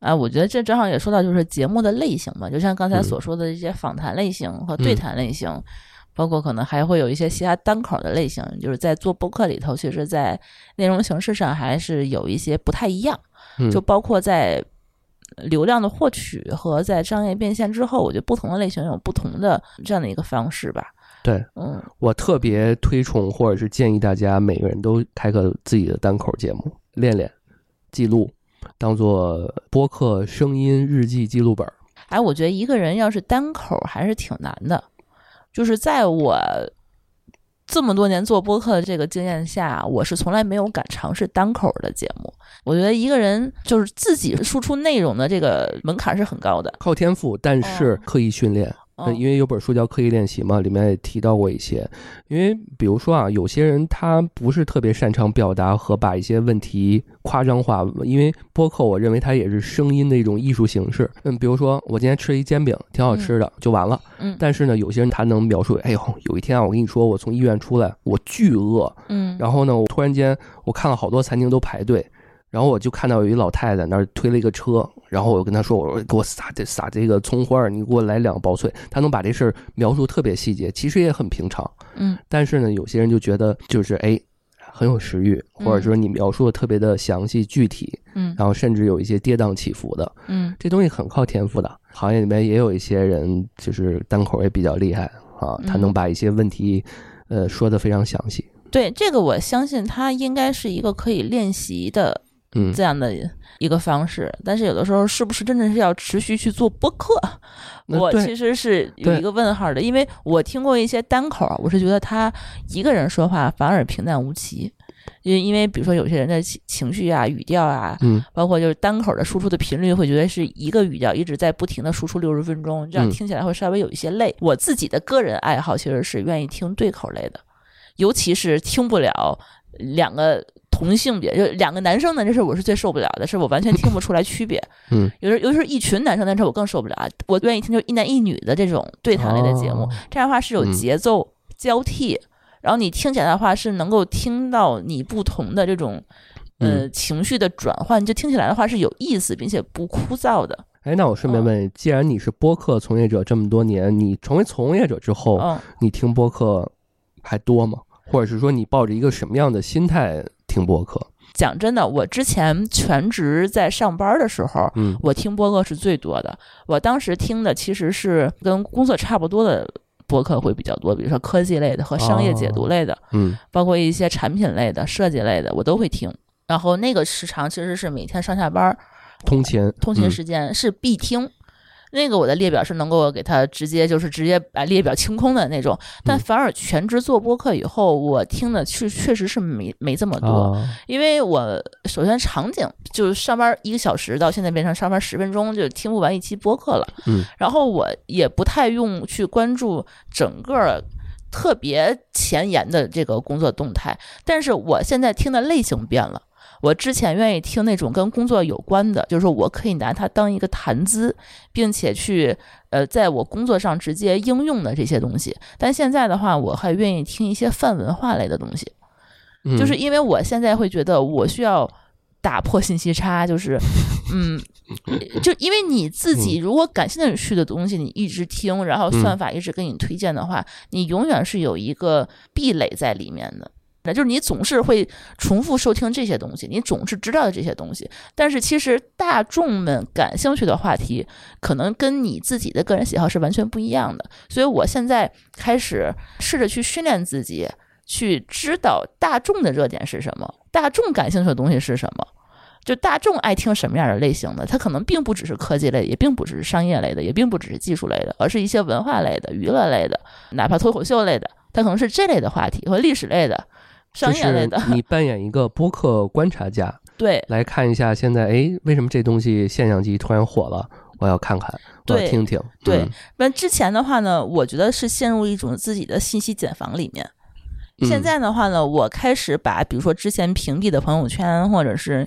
啊，我觉得这正好也说到就是节目的类型嘛，就像刚才所说的一些访谈类型和对谈类型，包括可能还会有一些其他单口的类型，就是在做播客里头，其实在内容形式上还是有一些不太一样，嗯就包括在流量的获取和在商业变现之后，我觉得不同的类型有不同的这样的一个方式吧。对嗯，我特别推崇或者是建议大家每个人都开个自己的单口节目，练练记录，当做播客声音日记记录本儿。哎，我觉得一个人要是单口还是挺难的，就是在我这么多年做播客的这个经验下，我是从来没有敢尝试单口的节目。我觉得一个人就是自己输出内容的这个门槛是很高的，靠天赋，但是哦刻意训练。呃嗯因为有本书叫《刻意练习》嘛，里面也提到过一些。因为比如说啊，有些人他不是特别擅长表达和把一些问题夸张化，因为播客我认为它也是声音的一种艺术形式。嗯，比如说我今天吃了一煎饼，挺好吃的，就完了。嗯但是呢，有些人他能描述，哎呦，有一天啊，我跟你说，我从医院出来，我巨饿，嗯，然后呢，我突然间我看了好多餐厅都排队，然后我就看到有一老太太那儿推了一个车，然后我跟她说，我说给我撒这撒这个葱花儿，你给我来两个薄脆。她能把这事儿描述特别细节，其实也很平常。嗯但是呢，有些人就觉得就是哎。很有食欲，或者说你描述的特别的详细具体，嗯然后甚至有一些跌宕起伏的，嗯这东西很靠天赋的。行业里面也有一些人就是单口也比较厉害啊，他嗯能把一些问题，呃，说的非常详细。对这个，我相信他应该是一个可以练习的嗯，这样的一个方式，但是有的时候是不是真的是要持续去做播客？我其实是有一个问号的，因为我听过一些单口，我是觉得他一个人说话反而平淡无奇，因为因为比如说有些人的情情绪啊、语调啊，嗯。包括就是单口的输出的频率，会觉得是一个语调一直在不停的输出六十分钟，这样嗯。听起来会稍微有一些累。我自己的个人爱好其实是愿意听对口类的，尤其是听不了两个同性别，就两个男生的这事儿我是最受不了的，是我完全听不出来区别。嗯，有时尤其是一群男生，那事我更受不了啊。我愿意听就一男一女的这种对谈类的节目，哦这样的话是有嗯节奏交替，然后你听起来的话是能够听到你不同的这种。呃，嗯情绪的转换，就听起来的话是有意思，并且不枯燥的。哎，那我顺便问，既然你是播客从业者这么多年，你成为从业者之后，嗯，你听播客还多吗？或者是说你抱着一个什么样的心态听播客？讲真的，我之前全职在上班的时候，嗯我听播客是最多的。我当时听的其实是跟工作差不多的播客会比较多，比如说科技类的和商业解读类的，嗯包括一些产品类的、设计类的，我都会听。然后那个时长其实是每天上下班儿通勤，通勤嗯时间是必听。那个我的列表是能够给它直接就是直接把列表清空的那种，但嗯反而全职做播客以后，我听的确确实是没没这么多。啊，因为我首先场景就是上班一个小时，到现在变成上班十分钟，就听不完一期播客了。嗯，然后我也不太用去关注整个特别前沿的这个工作动态，但是我现在听的类型变了。我之前愿意听那种跟工作有关的，就是说我可以拿它当一个谈资，并且去呃在我工作上直接应用的这些东西。但现在的话，我还愿意听一些泛文化类的东西。嗯就是因为我现在会觉得我需要打破信息差，就是，嗯，就因为你自己如果感兴趣的东西，你一直听，然后算法一直给你推荐的话，你永远是有一个壁垒在里面的。就是你总是会重复收听这些东西，你总是知道的这些东西，但是其实大众们感兴趣的话题，可能跟你自己的个人喜好是完全不一样的。所以我现在开始试着去训练自己，去知道大众的热点是什么，大众感兴趣的东西是什么。就大众爱听什么样的类型的，它可能并不只是科技类，也并不只是商业类的，也并不只是技术类的，而是一些文化类的、娱乐类的，哪怕脱口秀类的，它可能是这类的话题和历史类的、商业类的就。是你扮演一个播客观察家，对来看一下现在，哎，为什么这东西现象级突然火了？我要看看，我要听听。对嗯，那之前的话呢，我觉得是陷入一种自己的信息茧房里面。嗯现在的话呢，我开始把比如说之前屏蔽的朋友圈，或者是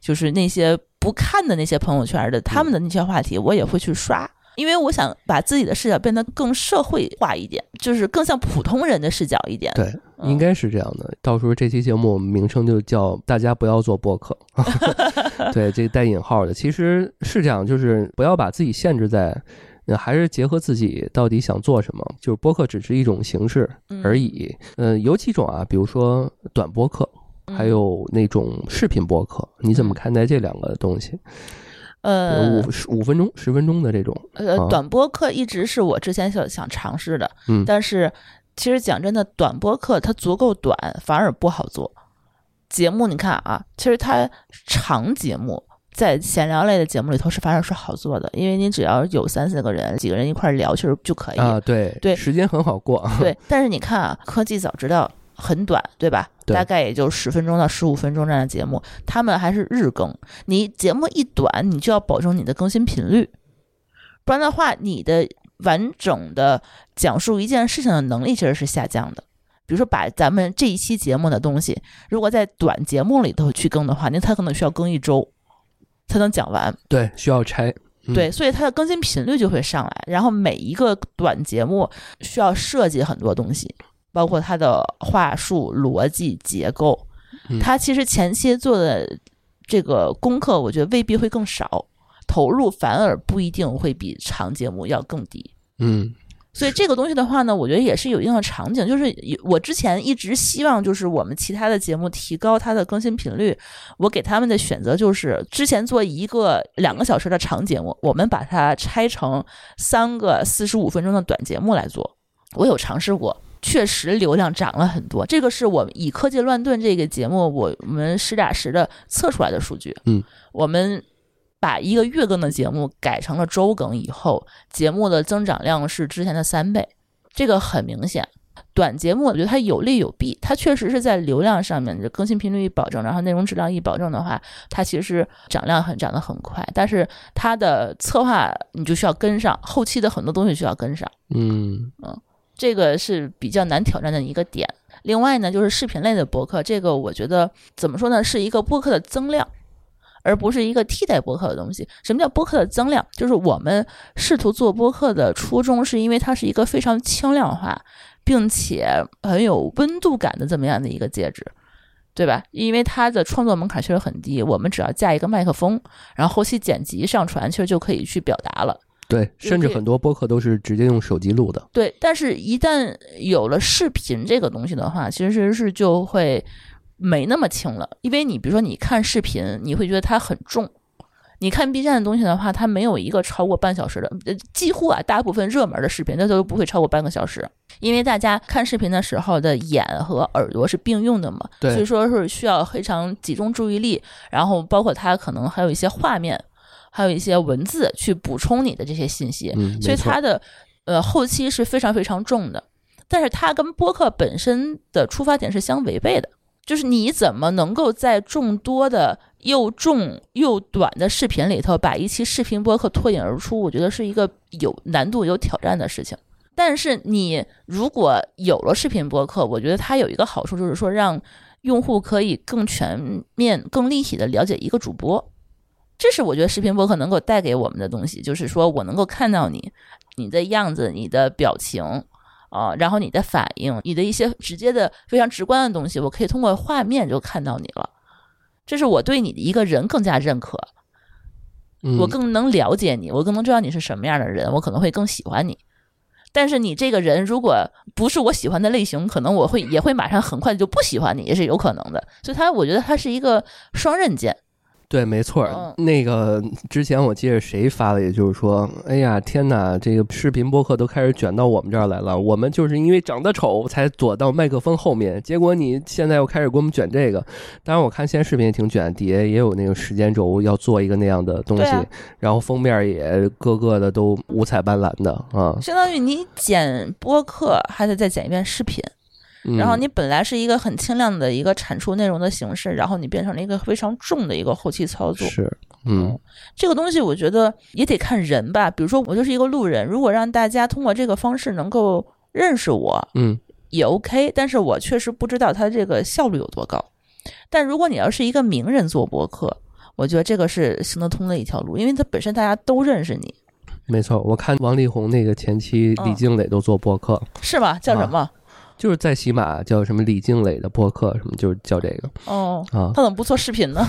就是那些不看的那些朋友圈的他们的那些话题，我也会去刷。因为我想把自己的视角变得更社会化一点，就是更像普通人的视角一点。对，嗯应该是这样的。到时候这期节目我们名称就叫“大家不要做播客 ”，对，这带引号的，其实是这样，就是不要把自己限制在，呃还是结合自己到底想做什么。就是播客只是一种形式嗯而已。呃，有几种啊，比如说短播客，嗯还有那种视频播客，你怎么嗯看待这两个东西？呃五十五分钟、十分钟的这种，呃啊，短播客一直是我之前想想尝试的，嗯但是其实讲真的，短播客它足够短，反而不好做。节目你看啊，其实它长节目在闲聊类的节目里头是反而是好做的，因为你只要有三四个人，几个人一块儿聊，其实就可以。啊，对对时间很好过。对，但是你看啊，科技早知道很短，对吧？对大概也就十分钟到十五分钟这样的节目，他们还是日更。你节目一短，你就要保证你的更新频率，不然的话，你的完整的讲述一件事情的能力其实是下降的。比如说，把咱们这一期节目的东西，如果在短节目里头去更的话，那它可能需要更一周才能讲完。对，需要拆。嗯对，所以它的更新频率就会上来。然后每一个短节目需要设计很多东西，包括它的话术、逻辑、结构嗯。它其实前期做的这个功课，我觉得未必会更少，投入反而不一定会比长节目要更低。嗯所以这个东西的话呢，我觉得也是有一定的场景。就是我之前一直希望，就是我们其他的节目提高它的更新频率。我给他们的选择就是，之前做一个两个小时的长节目，我们把它拆成三个四十五分钟的短节目来做。我有尝试过，确实流量涨了很多。这个是我们以科技乱炖这个节目，我我们实打实的测出来的数据。嗯，我们把一个月更的节目改成了周更以后，节目的增长量是之前的三倍，这个很明显。短节目我觉得它有利有弊，它确实是在流量上面，就更新频率一保证，然后内容质量一保证的话，它其实涨量很涨得很快。但是它的策划你就需要跟上，后期的很多东西需要跟上。嗯这个是比较难挑战的一个点。另外呢，就是视频类的博客，这个我觉得怎么说呢，是一个播客的增量，而不是一个替代播客的东西。什么叫播客的增量？就是我们试图做播客的初衷，是因为它是一个非常轻量化，并且很有温度感的这么样的一个介质。对吧？因为它的创作门槛确实很低，我们只要架一个麦克风，然后后期剪辑上传，其实就可以去表达了。对，甚至很多播客都是直接用手机录的。对，但是一旦有了视频这个东西的话，其实是就会没那么轻了。因为你比如说你看视频，你会觉得它很重；你看 B 站的东西的话，它没有一个超过半小时的，呃几乎啊，大部分热门的视频那都不会超过半个小时。因为大家看视频的时候的眼和耳朵是并用的嘛，所以说是需要非常集中注意力，然后包括它可能还有一些画面，还有一些文字去补充你的这些信息。嗯，所以它的呃后期是非常非常重的，但是它跟播客本身的出发点是相违背的，就是你怎么能够在众多的又重又短的视频里头，把一期视频播客脱颖而出，我觉得是一个有难度、有挑战的事情。但是你如果有了视频播客，我觉得它有一个好处，就是说让用户可以更全面、更立体的了解一个主播。这是我觉得视频播客能够带给我们的东西，就是说我能够看到你，你的样子、你的表情啊、然后你的反应、你的一些直接的、非常直观的东西，我可以通过画面就看到你了。这是我对你的一个人更加认可，嗯我更能了解你，我更能知道你是什么样的人，我可能会更喜欢你。但是你这个人如果不是我喜欢的类型，可能我会也会马上很快就不喜欢你，也是有可能的。所以它，我觉得它是一个双刃剑。对，没错那个之前我记得谁发的，也就是说，哎呀，天哪，这个视频播客都开始卷到我们这儿来了。我们就是因为长得丑才躲到麦克风后面，结果你现在又开始给我们卷这个。当然，我看现在视频也挺卷，底下也有那个时间轴要做一个那样的东西，啊然后封面也各个的都五彩斑斓的啊。相当于你剪播客还得再剪一遍视频，嗯然后你本来是一个很轻量的一个产出内容的形式，然后你变成了一个非常重的一个后期操作。是，嗯这个东西我觉得也得看人吧。比如说我就是一个路人，如果让大家通过这个方式能够认识我，嗯也 OK，但是我确实不知道它这个效率有多高。但如果你要是一个名人做博客，我觉得这个是行得通的一条路，因为它本身大家都认识你，没错。我看王力宏那个前妻李嗯静蕾都做播客，是吧？叫什么？就是在喜马叫什么李静蕾的播客，什么就是叫这个哦，啊。他怎么不做视频呢？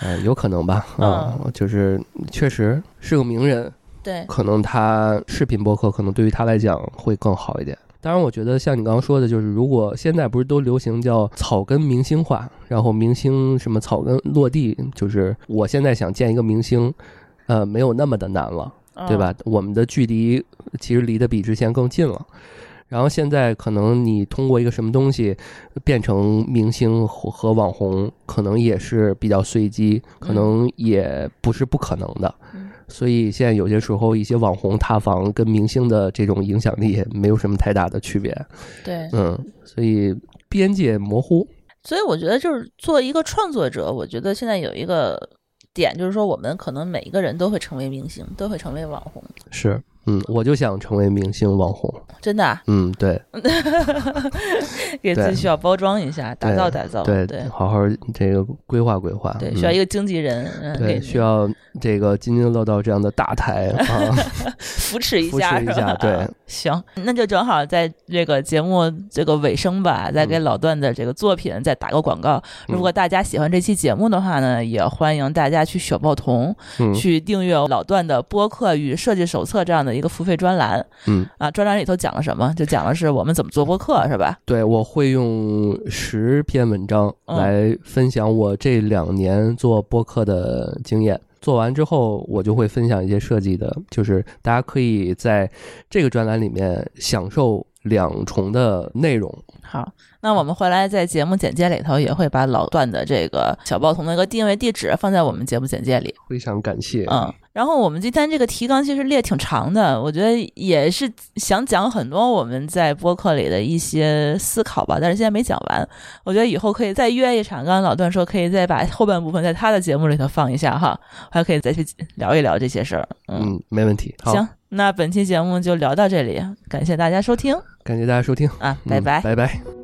呃，有可能吧，啊，就是确实是个名人，对，可能他视频播客可能对于他来讲会更好一点。当然，我觉得像你刚刚说的，就是如果现在不是都流行叫草根明星化，然后明星什么草根落地，就是我现在想见一个明星，呃，没有那么的难了，对吧？我们的距离其实离得比之前更近了。然后现在可能你通过一个什么东西变成明星和和网红，可能也是比较随机，可能也不是不可能的。嗯所以现在有些时候，一些网红塌房跟明星的这种影响力也没有什么太大的区别。对，嗯，所以边界模糊。所以我觉得就是做一个创作者，我觉得现在有一个点，就是说我们可能每一个人都会成为明星，都会成为网红，是，嗯，我就想成为明星网红。真的、啊，嗯，对。给自己需要包装一下，打造打造，对对。好好这个规划规划。对，嗯。需要一个经纪人，嗯，对，需要这个津津乐道这样的大台啊，扶持一扶下，持一下对，行，那就正好在这个节目这个尾声吧，再给老段的这个作品再打个广告。如果大家喜欢这期节目的话呢，也欢迎大家去小报童嗯。去订阅老段的播客与设计手册这样的一个付费专栏嗯，啊。专栏里头讲了什么？就讲的是我们怎么做播客，是吧？对，我会用十篇文章嗯来分享我这两年做播客的经验。做完之后，我就会分享一些设计的，就是大家可以在这个专栏里面享受两重的内容。好，那我们回来在节目简介里头也会把老段的这个小报童的一个定位地址放在我们节目简介里。非常感谢。嗯，然后我们今天这个提纲其实列挺长的，我觉得也是想讲很多我们在播客里的一些思考吧，但是现在没讲完。我觉得以后可以再约一场，刚刚老段说可以再把后半部分在他的节目里头放一下哈，还可以再去聊一聊这些事儿。嗯，嗯，没问题。好，行，那本期节目就聊到这里，感谢大家收听感谢大家收听，啊，拜拜。嗯拜拜。